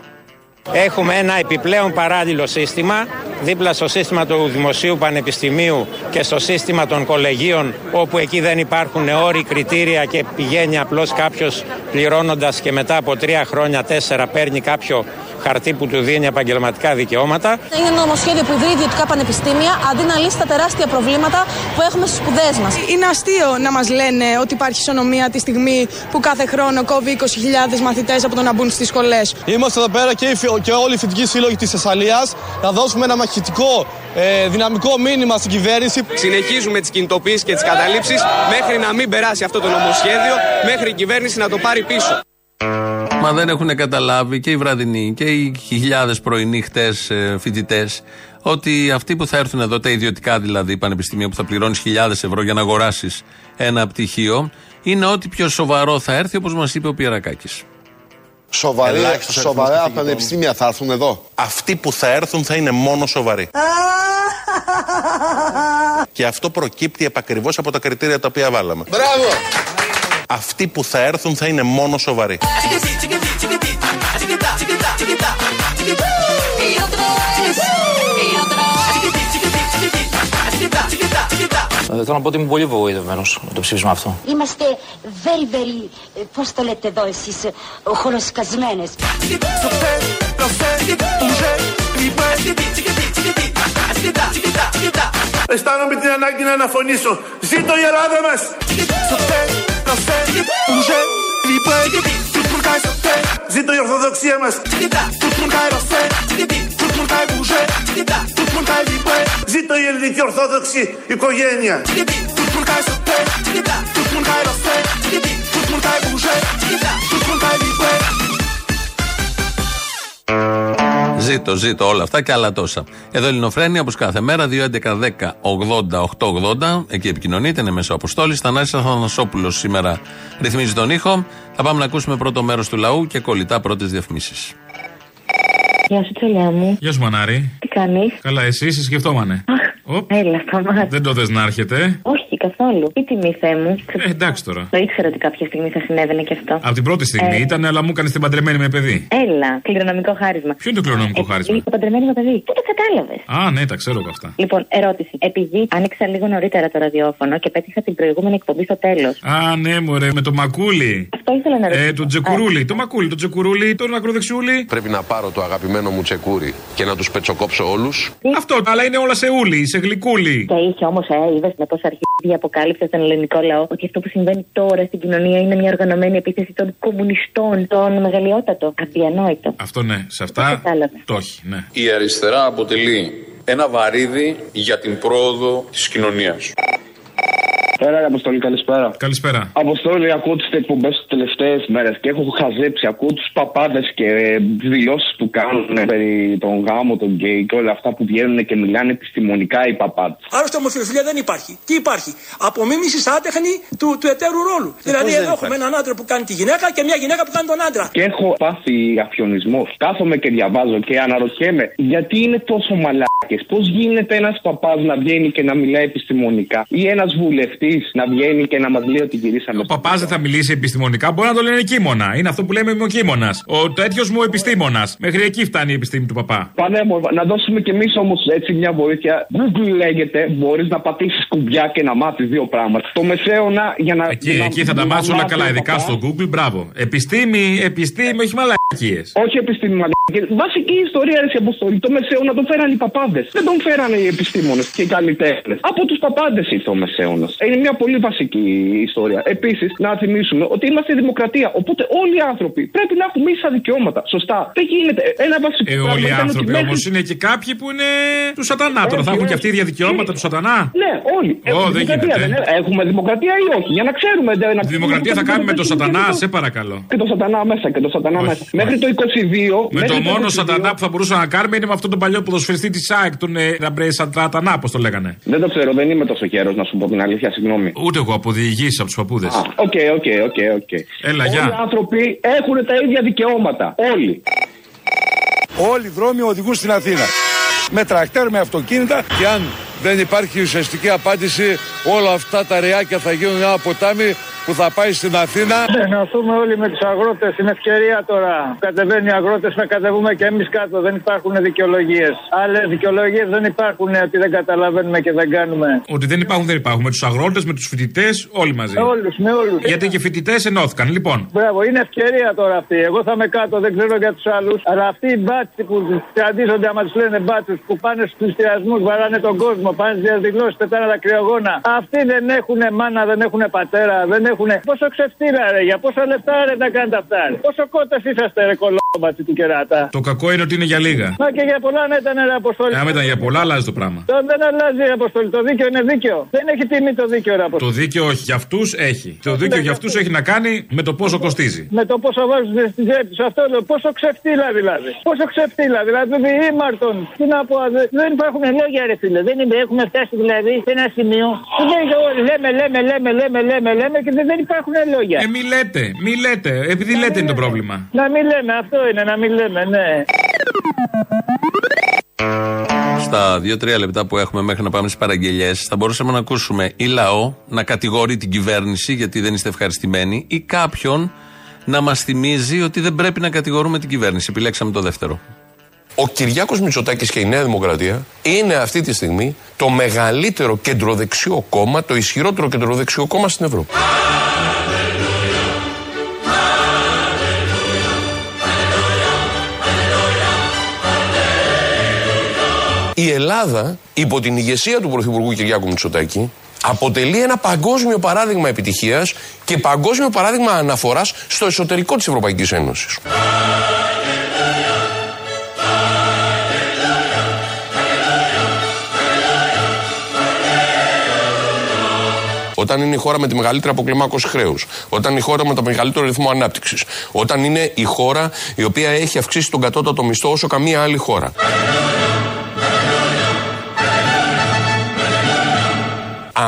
Έχουμε ένα επιπλέον παράλληλο σύστημα δίπλα στο σύστημα του Δημοσίου Πανεπιστημίου και στο σύστημα των κολεγίων, όπου εκεί δεν υπάρχουν όροι, κριτήρια και πηγαίνει απλώς κάποιος πληρώνοντας και μετά από τρία χρόνια, τέσσερα παίρνει κάποιο χαρτί που του δίνει επαγγελματικά δικαιώματα. Είναι ένα νομοσχέδιο που ιδρύει ιδιωτικά πανεπιστήμια αντί να λύσει τα τεράστια προβλήματα που έχουμε στι σπουδές μας. Είναι αστείο να μας λένε ότι υπάρχει ισονομία τη στιγμή που κάθε χρόνο κόβει 20.000 μαθητές από το να μπουν στις σχολές. Είμαστε εδώ πέρα και, οι φοι- και όλοι οι φοιτητικοί σύλλογοι της Θεσσαλίας να δώσουμε ένα μαχητικό ε, δυναμικό μήνυμα στην κυβέρνηση. Συνεχίζουμε τις κινητοποιήσει και τις καταλήψεις μέχρι να μην περάσει αυτό το νομοσχέδιο, μέχρι η κυβέρνηση να το πάρει πίσω. Μα δεν έχουν καταλάβει και οι βραδινοί και οι χιλιάδες πρωινοί χτες φοιτητές ότι αυτοί που θα έρθουν εδώ, τα ιδιωτικά δηλαδή πανεπιστήμια που θα πληρώνεις χιλιάδες ευρώ για να αγοράσεις ένα πτυχίο, είναι ό,τι πιο σοβαρό θα έρθει, όπως μας είπε ο Πιερακάκης. Σοβαρή, Ελάχιστος αριθμός σοβαρά καθηγητών. πανεπιστήμια θα έρθουν εδώ. Αυτοί που θα έρθουν θα είναι μόνο σοβαροί. Και αυτό προκύπτει επακριβώς από τα κριτήρια τα οποία βάλαμε. Μπράβο! Αυτοί που θα έρθουν θα είναι μόνο σοβαροί. Θέλω να πω ότι είμαι πολύ βοηθευμένο με το ψήφισμα αυτό. Είμαστε very, very, ε, πώς το λέτε εδώ εσείς, ε, χολοσκασμένες. Αισθάνομαι την ανάγκη να αναφωνήσω. Ζήτω η Ελλάδα μας! Ζήτω η Ορθοδοξία μας! Ζήτω η ελληνική Ορθόδοξη οικογένεια! Ζήτω, ζήτω όλα αυτά και άλλα τόσα. Εδώ Ελληνοφρένια, όπως κάθε μέρα, 2.11.10.80.880. Εκεί επικοινωνείτε, είναι μέσα ο Αποστόλης. Θανάσης Αθανασόπουλος σήμερα ρυθμίζει τον ήχο. Θα πάμε να ακούσουμε πρώτο μέρος του λαού και κολλητά πρώτες διαφημίσεις. Γεια σου, τσολιά μου. Γεια σου, Μανάρη. Τι κάνεις; Καλά, εσύ σε σκεφτόμανε. Οπ. Έλα, σταμάτα. Δεν το θες να έρχεται. Όχι, καθόλου. Τι τιμή, Θεέ μου. Ε, εντάξει τώρα. Το ήξερα ότι κάποια στιγμή θα συνέβαινε και αυτό. Από την πρώτη στιγμή Ε. ήταν, αλλά μου έκανες την παντρεμένη με παιδί. Έλα, κληρονομικό χάρισμα. Ποιο είναι το κληρονομικό χάρισμα; Το παντρεμένη με παιδί. Δεν το κατάλαβες. Α, ναι, τα ξέρω εγώ αυτά. Λοιπόν, ερώτηση. Επειδή άνοιξα λίγο νωρίτερα το ραδιόφωνο και πέτυχα την προηγούμενη εκπομπή στο τέλος. Α, ναι, μωρέ, με το μακούλι. Αυτό ήθελα να ρωτήσω. Ε, το τζεκουρούλι. Το μακούλι, το τζεκουρούλι, το ακροδεξιούλι. Πρέπει να πάρω το αγαπημένο μου τσεκούρι και να τους πετσοκόψω όλους. Αυτό, αλλά είναι όλα σε ούλι, σε γλυκούλι. Και είχε όμως, ε, είδες με πόσα αρχίδια αποκάλυψε στον ελληνικό λαό ότι αυτό που συμβαίνει τώρα στην κοινωνία είναι μια οργανωμένη επίθεση των κομμουνιστών, των μεγαλειότατο. Αδιανόητο. Αυτό ναι, σε αυτά το έχει, ναι. Η αριστερά αποτελεί ένα βαρύδι για την πρόοδο της κοινωνίας. Έλα, ρε, Αποστολή, καλησπέρα. Καλησπέρα. Αποστολή, ακούω τις εκπομπές τις τελευταίες μέρες και έχω χαζέψει. Ακούω τους παπάδες και τι δηλώσεις που κάνουν ε, περί τον γάμο, τον γκέι και όλα αυτά που βγαίνουν και μιλάνε επιστημονικά οι παπάδες. Άλλωστε ομοφιλοφιλία δεν υπάρχει. Τι υπάρχει; Απομίμησης άτεχνη του, του εταίρου ρόλου. δηλαδή πώς δεν εδώ έχουμε υπάρχει; έναν άντρα που κάνει τη γυναίκα και μια γυναίκα που κάνει τον άντρα. Και έχω πάθει αφιονισμός. Κάθομαι και διαβάζω και αναρωτιέμαι γιατί είναι τόσο μαλάκες; Πώς γίνεται ένας παπάς να βγαίνει και να μιλάει επιστημονικά ή ένας βουλευτής να βγαίνει και να μας λέει ότι γυρίσαμε. Ο παπάς δεν θα μιλήσει επιστημονικά, μπορεί να το λένε κείμονα. Είναι αυτό που λέμε ημοκείμονα. Ο τέτοιος μου επιστήμονας. Μέχρι εκεί φτάνει η επιστήμη του παπά. Πανέμορφα. Να δώσουμε κι εμείς όμως έτσι μια βοήθεια. Google λέγεται, μπορείς να πατήσεις κουμπιά και να μάθεις δύο πράγματα. Το μεσαίωνα για να. Εκεί, να- εκεί θα τα να μάθει όλα μάθεις καλά, ο ειδικά παπάς. στο Google. Μπράβο. Επιστήμη, επιστήμη, όχι μαλακίε. Όχι επιστήμη μαλακίες. Βασική ιστορία ρε αποστολή. Το μεσαίωνα τον φέραν οι παπάδες. Δεν τον φέρανε οι επιστήμονες και οι καλλιτέχνες. Από τους παπάδες ήρθε ο μεσαίωνας. Είναι μια πολύ βασική ιστορία. Επίσης, να θυμίσουμε ότι είμαστε δημοκρατία. Οπότε όλοι οι άνθρωποι πρέπει να έχουν ίσα δικαιώματα. Σωστά. Δεν γίνεται. Ένα βασικό Ε, πράγμα όλοι οι ήταν ότι άνθρωποι μέχρι- όμως είναι και κάποιοι που είναι του σατανά. Τώρα Όχι, θα έχουν όχι. και αυτοί ίδια δικαιώματα του σατανά. Ναι, όλοι. Ω, Έχουμε δεν δημοκρατία, γίνεται. δεν είναι. Έχουμε δημοκρατία ή όχι; Για να ξέρουμε. δεν- να Τη δημοκρατία θα κάνουμε με τον σατανά, σε παρακαλώ. Και το σατανά μέσα, και το σατανά μέσα. Μέχρι το 22. Με μέχρι το μόνο 22 σατανά που θα μπορούσαμε να κάνουμε είναι με αυτόν τον παλιό ποδοσφαιριστή της ΑΕΚ, τον ε, Ραμπρέ Σατανά, πώς το λέγανε. Δεν το ξέρω, δεν είμαι τόσο καιρό να σου πω την αλήθεια, συγγνώμη. Ούτε εγώ από διηγήσεις από τους παππούδες. OK, ok, ok, ok. Έλα, Όλοι οι γεια. άνθρωποι έχουν τα ίδια δικαιώματα. Όλοι. Όλοι οι δρόμοι οδηγούν στην Αθήνα. Με τρακτέρ, με αυτοκίνητα και αν δεν υπάρχει ουσιαστική απάντηση, όλα αυτά τα ρεάκια θα γίνουν ένα ποτάμι που θα πάει στην Αθήνα. Ναι, να έρθουμε όλοι με τους αγρότες. Είναι ευκαιρία τώρα. Κατεβαίνουν οι αγρότε, να κατεβούμε και εμείς κάτω. Δεν υπάρχουν δικαιολογίες. Άλλες δικαιολογίες δεν υπάρχουν ότι δεν καταλαβαίνουμε και δεν κάνουμε. Ότι δεν υπάρχουν, δεν υπάρχουν. Με τους αγρότες, με τους φοιτητές, όλοι μαζί. Με όλους, με όλους. Γιατί και οι φοιτητές ενώθηκαν. Λοιπόν, Μπράβο, είναι ευκαιρία τώρα αυτή. Εγώ θα είμαι κάτω, δεν ξέρω για τους άλλους. Αλλά αυτοί οι μπάτσοι που αντίζονται, άμα τους λένε μπάτσους, που πάνε στους πληστηριασμού, βαράνε τον κόσμο, πάνε στι διαδηλώσει, πετάνε τα κρυογόνα. Αυτοί δεν έχουν μάνα, δεν έχουν πατέρα, δεν έχουν. Πόσο ξεφτύλα ρε, για πόσα λεφτά ρε να κάνετε αυτά. Ρε. Πόσο κότε είσαστε ρε κολόμπατσι του κεράτα. το κακό είναι ότι είναι για λίγα. Μα και για πολλά να ήταν ρε αποστολή. Άμα ήταν για πολλά, αλλάζει το πράγμα. Το δεν αλλάζει ρε αποστολή. Το δίκαιο είναι δίκαιο. Δεν έχει τιμή το δίκαιο ρε Το αποστολή. δίκαιο όχι, για αυτούς έχει. Το δίκαιο για αυτούς έχει να κάνει με το πόσο κοστίζει. Με το πόσο βάζουν στη τσέπη του. Αυτό λέω. Πόσο ξεφτύλα δηλαδή. Πόσο ξεφτύλα δηλαδή. Ήμαρτον. Τι να πω. δε- Δεν υπάρχουν λόγια ρε φίλε. Δεν είναι, έχουμε φτάσει δηλαδή σε ένα σημείο. που δεν είναι όλοι. Λέμε, λέμε, λέμε, λέμε, λέμε, λέμε και δεν, δεν υπάρχουν λόγια. Ε, μη λέτε, μη λέτε. Επειδή λέτε είναι το πρόβλημα. Να μην λέμε, αυτό είναι, να μην λέμε, ναι. Στα 2-3 λεπτά που έχουμε μέχρι να πάμε στις παραγγελίε, θα μπορούσαμε να ακούσουμε ή λαό να κατηγορεί την κυβέρνηση γιατί δεν είστε ευχαριστημένοι, ή κάποιον να μας θυμίζει ότι δεν πρέπει να κατηγορούμε την κυβέρνηση. Επιλέξαμε το δεύτερο. Ο Κυριάκος Μητσοτάκης και η Νέα Δημοκρατία είναι αυτή τη στιγμή το μεγαλύτερο κεντροδεξιό κόμμα, το ισχυρότερο κεντροδεξιό κόμμα στην Ευρώπη. Η Ελλάδα, υπό την ηγεσία του Πρωθυπουργού Κυριάκου Μητσοτάκη, αποτελεί ένα παγκόσμιο παράδειγμα επιτυχίας και παγκόσμιο παράδειγμα αναφοράς στο εσωτερικό της Ευρωπαϊκής Ένωσης. Όταν είναι η χώρα με τη μεγαλύτερη αποκλιμάκωση χρέους. Όταν είναι η χώρα με το μεγαλύτερο ρυθμό ανάπτυξης. Όταν είναι η χώρα η οποία έχει αυξήσει τον κατώτατο μισθό όσο καμία άλλη χώρα.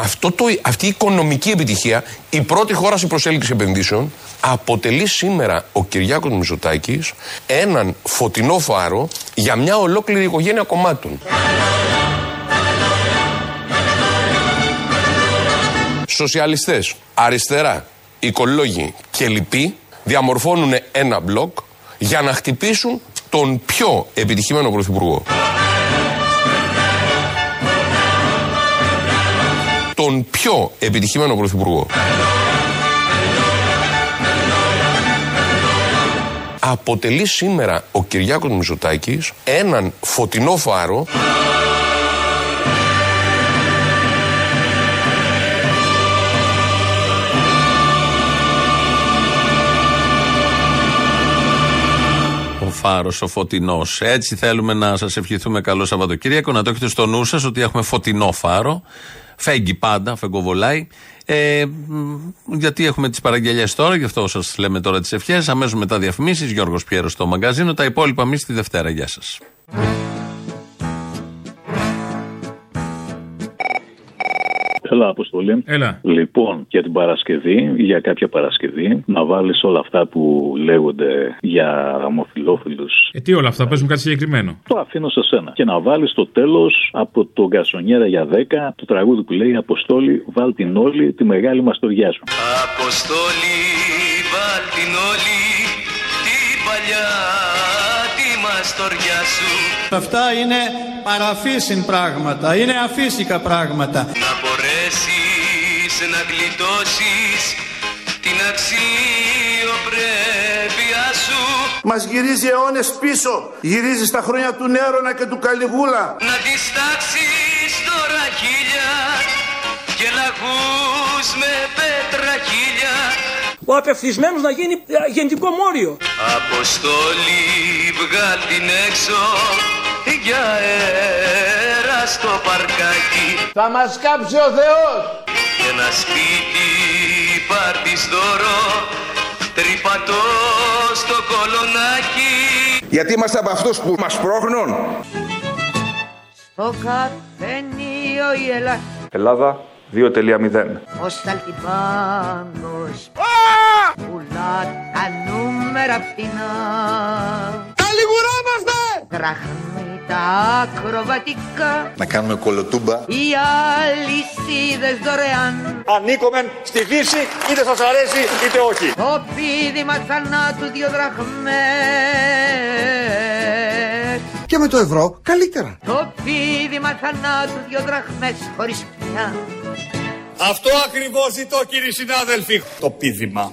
Αυτό το, αυτή η οικονομική επιτυχία, η πρώτη χώρα σε προσέλκυση επενδύσεων, αποτελεί σήμερα ο Κυριάκος Μητσοτάκης έναν φωτεινό φάρο για μια ολόκληρη οικογένεια κομμάτων. Σοσιαλιστές, αριστερά, οικολόγοι και λοιποί διαμορφώνουν ένα μπλοκ για να χτυπήσουν τον πιο επιτυχημένο πρωθυπουργό. Τον πιο επιτυχημένο πρωθυπουργό. Αποτελεί σήμερα ο Κυριάκος Μητσοτάκης έναν φωτεινό φάρο Ο φάρος, ο φωτεινός. Έτσι θέλουμε να σας ευχηθούμε καλό Σαββατοκύριακο. Να το έχετε στο νου σας ότι έχουμε φωτεινό φάρο. Φέγγει πάντα, φεγγοβολάει. Ε, μ, γιατί έχουμε τις παραγγελίε τώρα, γι' αυτό σας λέμε τώρα τις ευχές. Αμέσως μετά διαφημίσεις. Γιώργος Πιέρος στο μαγκαζίνο. Τα υπόλοιπα εμείς τη Δευτέρα. Γεια σας. Έλα, Αποστολή. Έλα. Λοιπόν, για την Παρασκευή, για κάποια Παρασκευή, να βάλεις όλα αυτά που λέγονται για ομοφυλόφιλου. Ε, τι όλα αυτά παίζουν κάτι συγκεκριμένο; Το αφήνω σε σένα. Και να βάλεις στο τέλος από τον Γκασονιέρα για 10 το τραγούδι που λέει Αποστόλη, βάλ την όλη τη μεγάλη μαστοριά σου. Αποστόλη, βάλ την όλη την παλιά τη μαστοριά σου Αυτά είναι παραφύσιν πράγματα, είναι αφύσικα πράγματα. Να μπορέσεις να γλιτώσεις την αξιοπρέπεια σου Μας γυρίζει αιώνες πίσω. Γυρίζεις στα χρόνια του Νέρονα και του Καλιγούλα. Να τις τάξεις τώρα χίλια και λαγούς με πέτραχίλια Ο απευθυσμένος να γίνει ε, γεννητικό μόριο. Αποστόλη βγάλ την έξω για αέρα στο παρκάκι Θα μας κάψει ο Θεός. και ένα σπίτι πάρ' της δώρο τρυπατό στο κολονάκι Γιατί είμαστε από αυτούς που μας πρόχνουν; Στο καφενείο η Ελλάδα Ελλάδα 2.0. Ο Σαλτιμπάνος Πουλά τα νούμερα φτηνά Καλιγουράμαστε! Δραχμή τα ακροβατικά Να κάνουμε κολοτούμπα. οι αλυσίδες δωρεάν Ανήκομεν στη Δύση, είτε σας αρέσει είτε όχι. το πίδημα θανάτου δύο δραχμές Και με το ευρώ καλύτερα. το πίδημα θανάτου δύο δραχμές χωρίς πια Αυτό ακριβώς ζητώ κύριοι συνάδελφοι. Το πίδημα.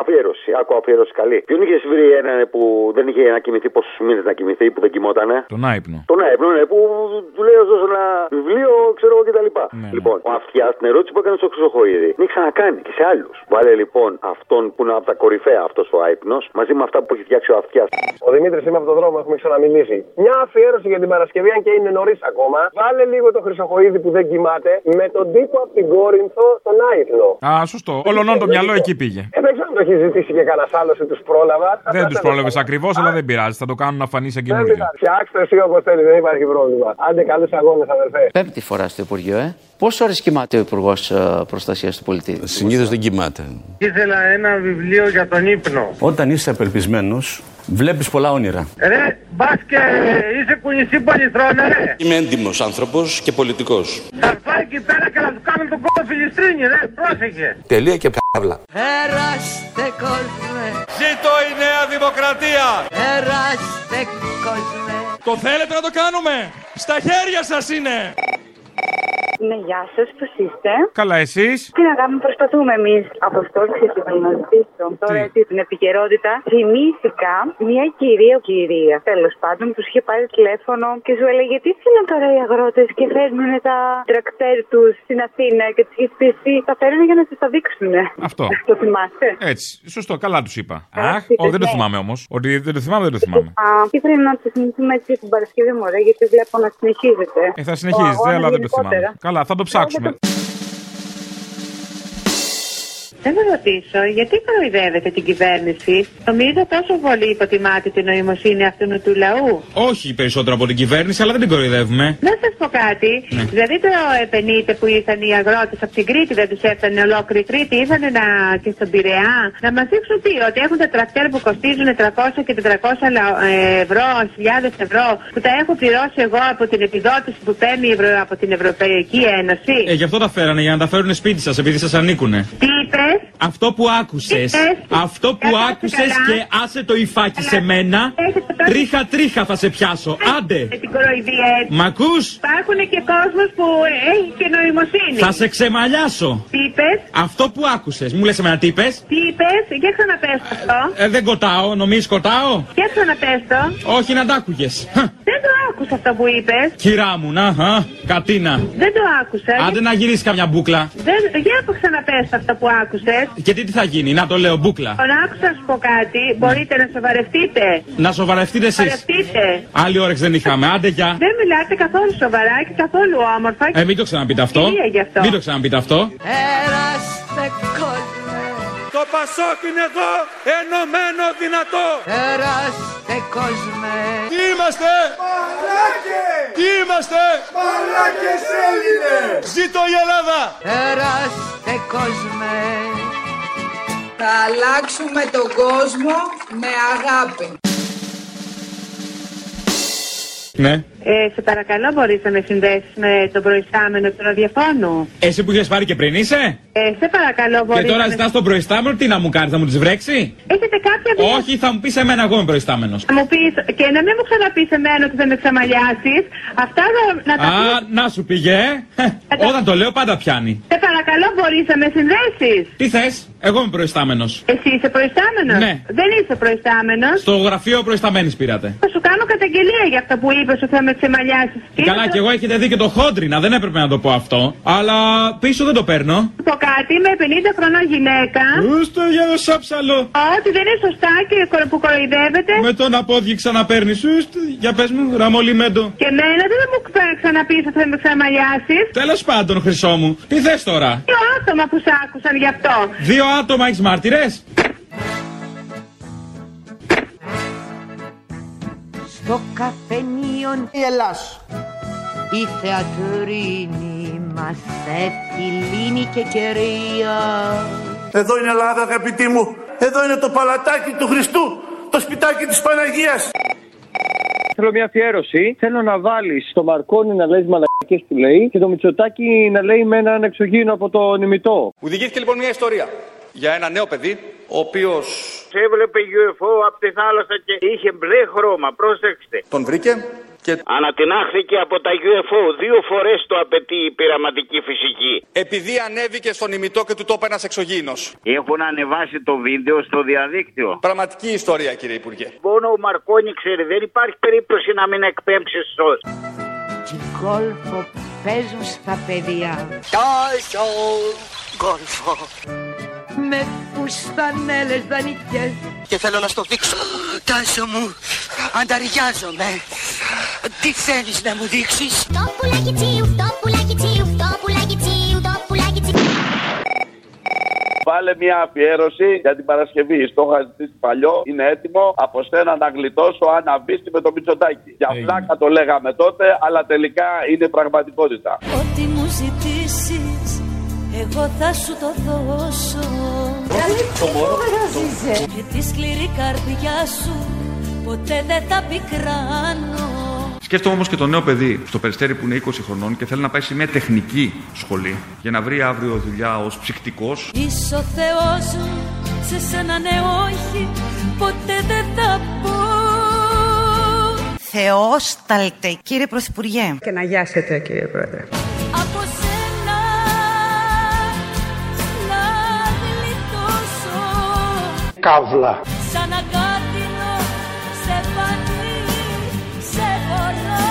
Αφιέρωση, άκου αφιέρωση καλή. Ποιον είχες βρει έναν που δεν είχε να κοιμηθεί πόσους μήνες να κοιμηθεί, που δεν κοιμότανε; Τον άϊπνο. Τον άϊπνο, ναι, που του λέει να δώσω ένα βιβλίο, ξέρω εγώ κτλ. Ναι, Λοιπόν, ο Αυτιά την ερώτηση που έκανε στο Χρυσοχοίδη, την έχει ξανακάνει και σε άλλους. Βάλε λοιπόν αυτόν που είναι από τα κορυφαία αυτός ο άϊπνο, μαζί με αυτά που έχει φτιάξει ο Αυτιάς. Ο Δημήτρης είμαι από τον δρόμο, έχουμε ξαναμιλήσει. Μια αφιέρωση για την Παρασκευή, αν και είναι νωρίς ακόμα. Βάλε λίγο το Χρυσοχοίδη που δεν κοιμάται με τον τύπο από την Κόρινθο στον Άϊπνο. Α, σωστό. Όλων το μυαλό εκεί πήγε. Ε, δεν ξέρω αν το έχει ζητήσει και κανένας άλλος ή τους πρόλαβα. Δεν τους πρόλαβες ακριβώς, αλλά δεν πειράζει. Θα το κάνουν να φανεί σαν Δεν καινούργιο. πειράζει. Φτιάξτε εσύ όπως θέλεις, δεν υπάρχει πρόβλημα. Άντε καλούς αγώνες, αδερφέ. Πέμπτη φορά στο Υπουργείο, ε. Πόσε ώρες κοιμάται ο Υπουργός Προστασίας του Πολιτή; Συνήθως δεν κοιμάται. Ήθελα ένα βιβλίο για τον ύπνο. Όταν είσαι απελπισμένος, βλέπεις πολλά όνειρα. Ρε, μπας και είσαι κουνησί πολυθρόνα, ρε. Είμαι έντιμος άνθρωπος και πολιτικός. Θα πάει εκεί πέρα και να του κάνουν τον κόλλο φιλιστρίνη, ρε. Πρόσεχε. Τελεία και καύλα. Περάστε κόσμε Ζήτω η νέα δημοκρατία. Περάστε κόσμε Το θέλετε να το κάνουμε; Στα χέρια σας είναι. Ναι, γεια σας, πώς είστε; Καλά, εσείς; Τι να κάνουμε, προσπαθούμε εμείς. Από αυτό ήθελα να ζητήσω. Τώρα έτσι την επικαιρότητα. Θυμήθηκα μια κυρία, κυρία τέλος πάντων, που σου είχε πάρει τηλέφωνο και σου έλεγε τι θέλουν τώρα οι αγρότες και φέρνουν τα τρακτέρ τους στην Αθήνα και του είχε πει εσύ τα φέρνουν για να του τα δείξουν. Αυτό. Το θυμάστε; Έτσι. Σωστό, καλά τους είπα. Α, Αχ, είπες, όχι, δεν το ναι. θυμάμαι όμως. Ότι δεν το θυμάμαι, δεν το θυμάμαι. Α, και πρέπει να το θυμηθούμε έτσι την Παρασκευή μου, ρε, γιατί βλέπω να συνεχίζεται. Ε, θα συνεχίζετε, Ο αλλά δεν το αγώνας θυμάμαι. Καλά, θα το ψάξουμε. Θέλω να ρωτήσω, γιατί κοροϊδεύετε την κυβέρνηση; Νομίζω τόσο πολύ υποτιμάτε την νοημοσύνη αυτού του λαού. Όχι περισσότερο από την κυβέρνηση, αλλά δεν την κοροϊδεύουμε. Να σας πω κάτι. Δηλαδή το επενείτε που ήρθαν οι αγρότες από την Κρήτη, δεν τους έφτανε ολόκληρη η Κρήτη, ήρθαν να... και στον Πειραιά να μας δείξουν τι, ότι έχουν τα τρακτέρ που κοστίζουν 300 και 400 λα- ε, ευρώ, χιλιάδες ευρώ, που τα έχω πληρώσει εγώ από την επιδότηση που παίρνει η Ευρω- από την Ευρωπαϊκή Ένωση. Ε, γι' αυτό τα φέρανε, για να τα φέρουν σπίτι σας, επειδή σας ανήκουνε. Τι είπε, Αυτό που άκουσες. Αυτό που Καλά, άκουσες καλά. και άσε το υφάκι σε μένα. Τρίχα τρίχα θα σε πιάσω. Άντε. με την κοροϊδία έτσι. Μ' ακούς; Υπάρχουν και κόσμος που έχει και νοημοσύνη. Θα σε ξεμαλιάσω. Τι είπες, Αυτό που άκουσες. Μου λες εμένα τι είπες; τι είπες, για ξαναπες το αυτό. Ε, δεν κοτάω, νομίζεις κοτάω; Για ξαναπες το. Όχι να τ' άκουγες. Δεν το άκουσα αυτό που είπες. Κυρά μου, να, α, κατίνα. Δεν το άκουσα. Άντε να γυρίσεις καμιά μπούκλα. Δεν, για που ξαναπες το αυτό που άκουσες. Και τι, τι θα γίνει, να το λέω μπούκλα. Αν άκουσα να σου πω κάτι, μπορείτε να σοβαρευτείτε. Να σοβαρευτείτε εσείς. Σοβαρευτείτε. Άλλη όρεξη δεν είχαμε. Άντε για. Δεν μιλάτε καθόλου σοβαρά και καθόλου όμορφα. Ε, μην το ξαναπείτε αυτό. Κυρία γι' αυτό. Μην το ξαναπείτε αυτό. Περάστε κόσμε Το Πασόκ είναι εδώ, ενωμένο δυνατό. Περάστε κόσμε Τι είμαστε! Μαλάκες! Τι είμαστε! Μαλάκες Έλληνες! Ζήτω η Ελλάδα! Περάστε κόσμε Θα αλλάξουμε τον κόσμο με αγάπη. Ναι. Ε, σε παρακαλώ, μπορείς να με συνδέσεις με τον προϊστάμενο του ραδιοφώνου. Εσύ που είχες πάρει και πριν είσαι; Ε, σε παρακαλώ, μπορείς Και τώρα να ζητάς τον προϊστάμενο, τι να μου κάνεις, θα μου τις βρέξει; Έχετε κάποια βία- Όχι, θα μου πεις εμένα, εγώ είμαι προϊστάμενος. Να μου πεις, και να μην μου ξαναπείς εμένα ότι θα με ξαμαλιάσεις, αυτά θα, να τα Α, πεις. να σου πήγε. ε. Όταν το λέω, πάντα πιάνει. Σε παρακαλώ, μπορείς να με συνδέσεις. Τι θες, εγώ είμαι προϊστάμενος. Εσύ είσαι προϊστάμενος; Ναι. Δεν είσαι προϊστάμενος; Στο γραφείο προϊσταμένης πήρατε. Θα σου κάνω καταγγελία για αυτά που είπες ότι θα με ξεμαλιάσεις. Καλά, και εγώ έχετε δει και το χόντρινα, δεν έπρεπε να το πω αυτό. Αλλά πίσω δεν το παίρνω. Να πω κάτι, είμαι 50 χρονών γυναίκα. Ούστο για το σάψαλο. Ότι δεν είναι σωστά και κορο- που κοροϊδεύετε. Με τον απόδειξη ξαναπέρνει. Ούστο, για πες μου, ραμολιμέντο. Και εμένα δεν θα μου ξα- ξαναπείς ότι θα με ξαμαλιάσεις. Τέλος πάντων, χρυσό μου, τι θες τώρα; Δύο άτομα που σ' άκουσαν γι' αυτό. Δύο άτομα έχεις μάρτυρες; Στο καφενείο η Ελλάς Η θεατρίνη μας λύνει και κερία Εδώ είναι Ελλάδα αγαπητοί μου. Εδώ είναι το παλατάκι του Χριστού. Το σπιτάκι της Παναγίας. Θέλω μια αφιέρωση. Θέλω να βάλεις το Μαρκόνι να λέει μαλακίες που λέει και το Μητσοτάκι να λέει με έναν εξωγήινο από το νημητό. Μου διηγήθηκε λοιπόν μια ιστορία για ένα νέο παιδί, ο οποίος Έβλεπε UFO από τη θάλασσα και είχε μπλε χρώμα. Πρόσεξτε. τον βρήκε και Ανατινάχθηκε από τα UFO. Δύο φορές το απαιτεί η πειραματική φυσική. επειδή ανέβηκε στον ημιτό και του τόπου ένας εξωγήινος. Έχουν ανεβάσει το βίντεο στο διαδίκτυο. Πραγματική ιστορία, κύριε Υπουργέ. Μόνο ο Μαρκόνι ξέρει, δεν υπάρχει περίπτωση να μην εκπέμψει σως. Τι γκολφο παίζουν στα παιδιά. Τόσο γκολφο. Με φουστανέλες δανεικές. Και θέλω να στο δείξω. Τάσο μου, ανταριάζομαι. Τι θέλεις να μου δείξεις; Το πουλάκι τσίου, το πουλάκι τσίου, το πουλάκι τσίου, το πουλάκι τσίου. Βάλε μια αφιέρωση για την Παρασκευή. Το είχα ζητήσει παλιό, είναι έτοιμο. Από σένα να γλιτώσω αν αβίστη με το Μητσοτάκι. Για πλάκα το λέγαμε τότε, αλλά τελικά είναι πραγματικότητα. Ό,τι μου ζητήσεις εγώ θα σου το δώσω Το μωρό, Και τη σκληρή καρδιά σου ποτέ δεν θα πικράνω Σκέφτομαι όμως και το νέο παιδί στο περιστέρι που είναι 20 χρονών και θέλει να πάει σε μια τεχνική σχολή για να βρει αύριο δουλειά ως ψυκτικό. Είσαι ο Θεός μου, σε σένα ναι όχι, ποτέ δεν θα πω Θεόσταλτε, κύριε Πρωθυπουργέ. Και να γιάσετε, κύριε Πρόεδρε. Από Καύλα. Σαν αγκάθινο σε πανί, σε χωρά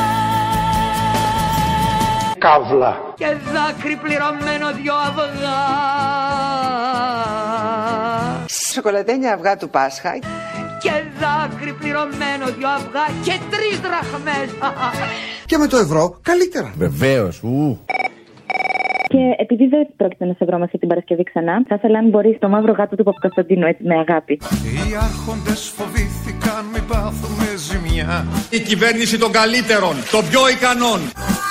Καύλα. Και δάκρυ πληρωμένο δυο αυγά. Σοκολατένια αυγά του Πάσχα. Και δάκρυ πληρωμένο δυο αυγά και τρεις δραχμές. Και με το ευρώ καλύτερα. Βεβαίως. Και επειδή δεν πρόκειται να σε βρω αυτή την Παρασκευή ξανά, θα ήθελα αν μπορείς το μαύρο γάτο του Παπακοσταντίνου, έτσι με αγάπη. Οι άρχοντες φοβήθηκαν μην πάθουμε ζημιά Η κυβέρνηση των καλύτερων, των πιο ικανών.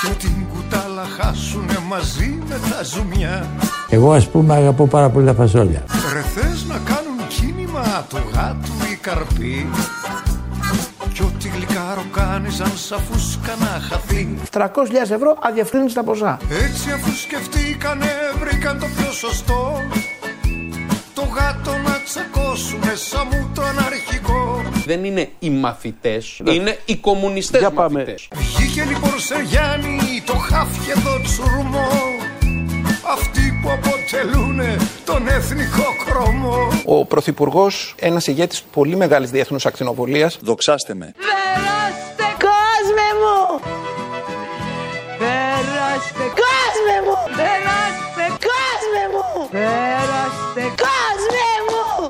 Και την κουτάλα χάσουνε μαζί με τα ζουμιά Εγώ ας πούμε αγαπώ πάρα πολύ τα φασόλια. Ρε θες να κάνουν κίνημα του γάτου οι καρποί Κι ό,τι γλυκάρο κάνεις αν σ' αφούσκα να χαθεί. 300.000 ευρώ αδιαφρύνιστα ποσά. Έτσι αφού σκεφτήκανε βρήκαν το πιο σωστό. Το γάτο να τσακώσουνε σαν μου το αναρχικό Δεν είναι οι μαθητές, είναι οι κομμουνιστές μαθητές. Βγήκε λοιπόν σε Γιάννη το χάφι εδώ τσουρμό Αυτοί που αποτελούν τον εθνικό χρώμο Ο Πρωθυπουργός, ένας ηγέτης πολύ μεγάλης διεθνούς ακτινοβολίας. Δοξάστε με. Περάστε κόσμε μου! Περάστε κόσμε μου! Περάστε κόσμε μου! Περάστε κόσμε μου!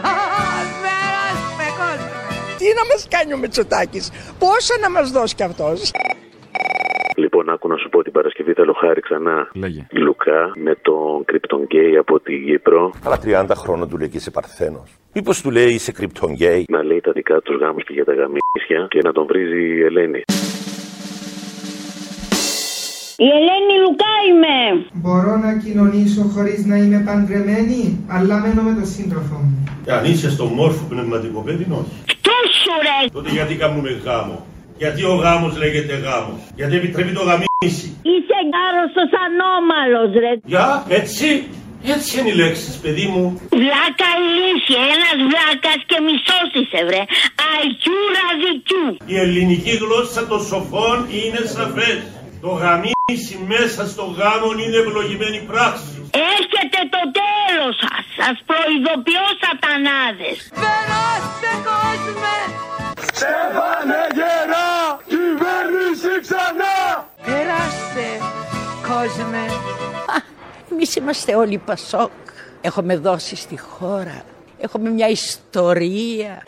Περάστε κόσμε Τι να μας κάνει ο Μητσοτάκης; Πόσα να μας δώσει κι αυτός; Λοιπόν, άκου να σου πω την Παρασκευή θέλω χάρη ξανά. Λέγε. Λουκά με τον κρυπτονγκέι από τη Κύπρο. Αλλά 30 χρόνια του λέει και είσαι παρθένος. Μήπως του λέει είσαι κρυπτονγκέι. Να λέει τα δικά τους γάμους και για τα γαμίσια και να τον βρίζει η Ελένη. Η Ελένη Λουκά είμαι. Μπορώ να κοινωνήσω χωρίς να είμαι παντρεμένη, αλλά μένω με τον σύντροφο μου. Αν είσαι στο μόρφο πνευματικό παιδί, όχι. Τόσο ρε; Τότε γιατί κάνουμε γάμο; Γιατί ο γάμος λέγεται γάμος. Γιατί επιτρέπει το γαμίσι. Είσαι άρρωστος ανώμαλος ρε. Για, έτσι. Έτσι είναι οι λέξεις, παιδί μου. Βλάκα ηλίθεια, ένας βλάκας και μισός είσαι βρε. Αϊκιού ραδικιού. Η ελληνική γλώσσα των σοφών είναι σαφές. Το γαμίσι μέσα στο γάμο είναι ευλογημένη πράξη. Έρχεται το τέλος σας. Σας προειδοποιώ σατανάδες. Περάστε κόσμε! Στέφανε γερά, κυβέρνηση ξανά! Περάστε κόσμε! Εμείς είμαστε όλοι Πασόκ. Έχουμε δώσει στη χώρα. Έχουμε μια ιστορία.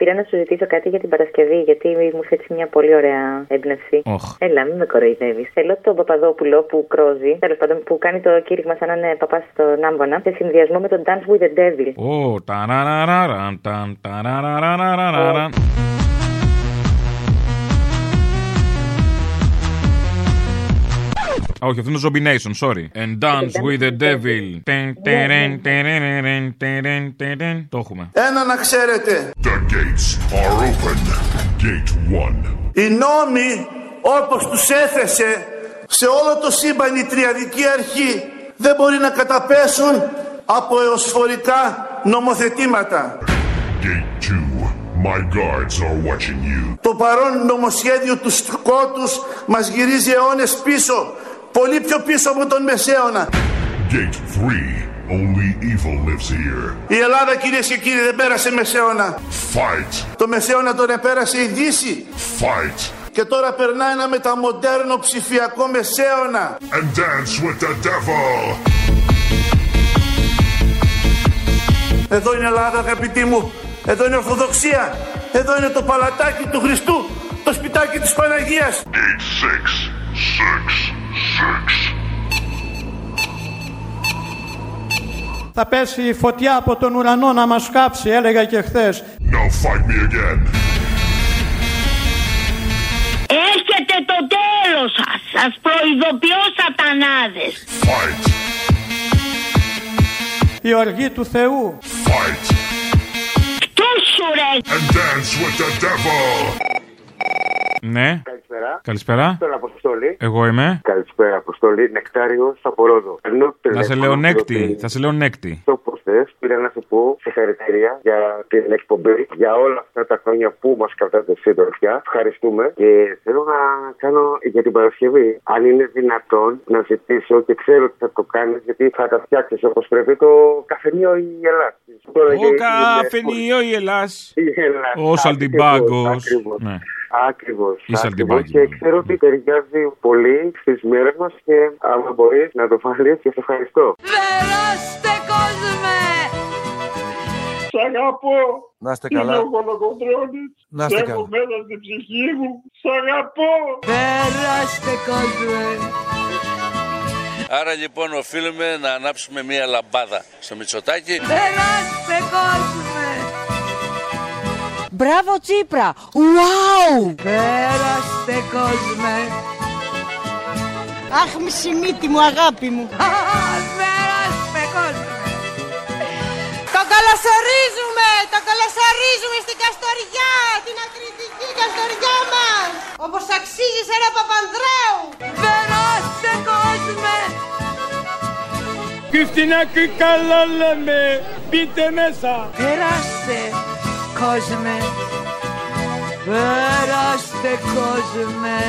Πήρα να σου ζητήσω κάτι για την Παρασκευή, γιατί μου ήρθε έτσι μια πολύ ωραία έμπνευση. Οχ. Έλα, μην με κοροϊδεύεις. Θέλω τον Παπαδόπουλο που κρόζει, τέλος πάντων που κάνει το κήρυγμα σαν να είναι παπάς στον Άμβονα, σε συνδυασμό με τον Dance with the Devil. Ω, Όχι, αυτό είναι το Zombie Nation, sorry. And dance with the devil. Τερεν, τερεν, τερεν, τερεν, τερεν. Το έχουμε. Ένα να ξέρετε. The gates are open. Gate 1. Οι νόμοι όπως τους έθεσε σε όλο το σύμπαν η τριαδική αρχή δεν μπορεί να καταπέσουν από εωσφορικά νομοθετήματα. Gate 2. My guards are watching you. Το παρόν νομοσχέδιο του σκότους μας γυρίζει αιώνες πίσω, πολύ πιο πίσω από τον Μεσαίωνα. Gate 3. Only evil lives here. Η Ελλάδα κυρίες και κύριοι δεν πέρασε Μεσαίωνα. Fight. Το Μεσαίωνα τον επέρασε η Δύση. Fight. Και τώρα περνά ένα μεταμοντέρνο ψηφιακό Μεσαίωνα. And dance with the devil. Εδώ είναι Ελλάδα αγαπητοί μου. Εδώ είναι Ορθοδοξία. Εδώ είναι το παλατάκι του Χριστού. Το σπιτάκι της Παναγίας. Gate 6. 6. 6. Θα πέσει η φωτιά από τον ουρανό να μας κάψει, έλεγα και χθες. Now fight me again. Έρχεται το τέλος σας. Σας προειδοποιώ σατανάδες. Fight. Η οργή του Θεού. Fight. Τούσου ρε. And dance with the devil. Ναι. Καλησπέρα. Καλησπέρα. Τον Αποστόλη. Εγώ είμαι. Καλησπέρα, Αποστόλη. Νεκτάριο από Ρόδο. Ενώ Να τηλέφωνο σε λέω νέκτη. διότι Θα σε λέω νέκτη. Το πώ θε, πήρα να σου πω συγχαρητήρια για την εκπομπή, για όλα αυτά τα χρόνια που μας κρατάτε σύντροφια. Ευχαριστούμε. Και θέλω να κάνω για την Παρασκευή, αν είναι δυνατόν να ζητήσω και ξέρω ότι θα το κάνεις, γιατί θα τα φτιάξεις όπως πρέπει το καφενείο η Ελλάδα. Ο καφενείο η Ελλάς. Ο Σαλτιμπάγκος. Ναι. Ακριβώς. Η Σαλτιμπάγκη. Και ξέρω ότι ταιριάζει πολύ στις μέρες μας και άμα μπορείς να το βάλεις και σε ευχαριστώ. Περάστε κόσμε! Σ' αγαπώ. Να είστε καλά. Είναι ο Κολοκοντρώνης. Να είστε Σ' καλά. Έχω μέσα στην ψυχή μου. Σ' αγαπώ. Περάστε κόσμε! Άρα λοιπόν οφείλουμε να ανάψουμε μία λαμπάδα στο Μητσοτάκι. Περάστε κόσμε! Μπράβο Τσίπρα! Ουάου! Περάστε κόσμε! Αχ, μισή μύτη μου, αγάπη μου. Περάστε κόσμε! Το καλωσορίζουμε! Το καλωσορίζουμε στην Καστοριά! Την ακριτική Καστοριά μας! Όπως αξίζει σε ένα Παπανδρέου! Περάστε κόσμε! Χριστίνα και καλά λέμε. Μπείτε μέσα. Περάστε cosme, veraste cosme.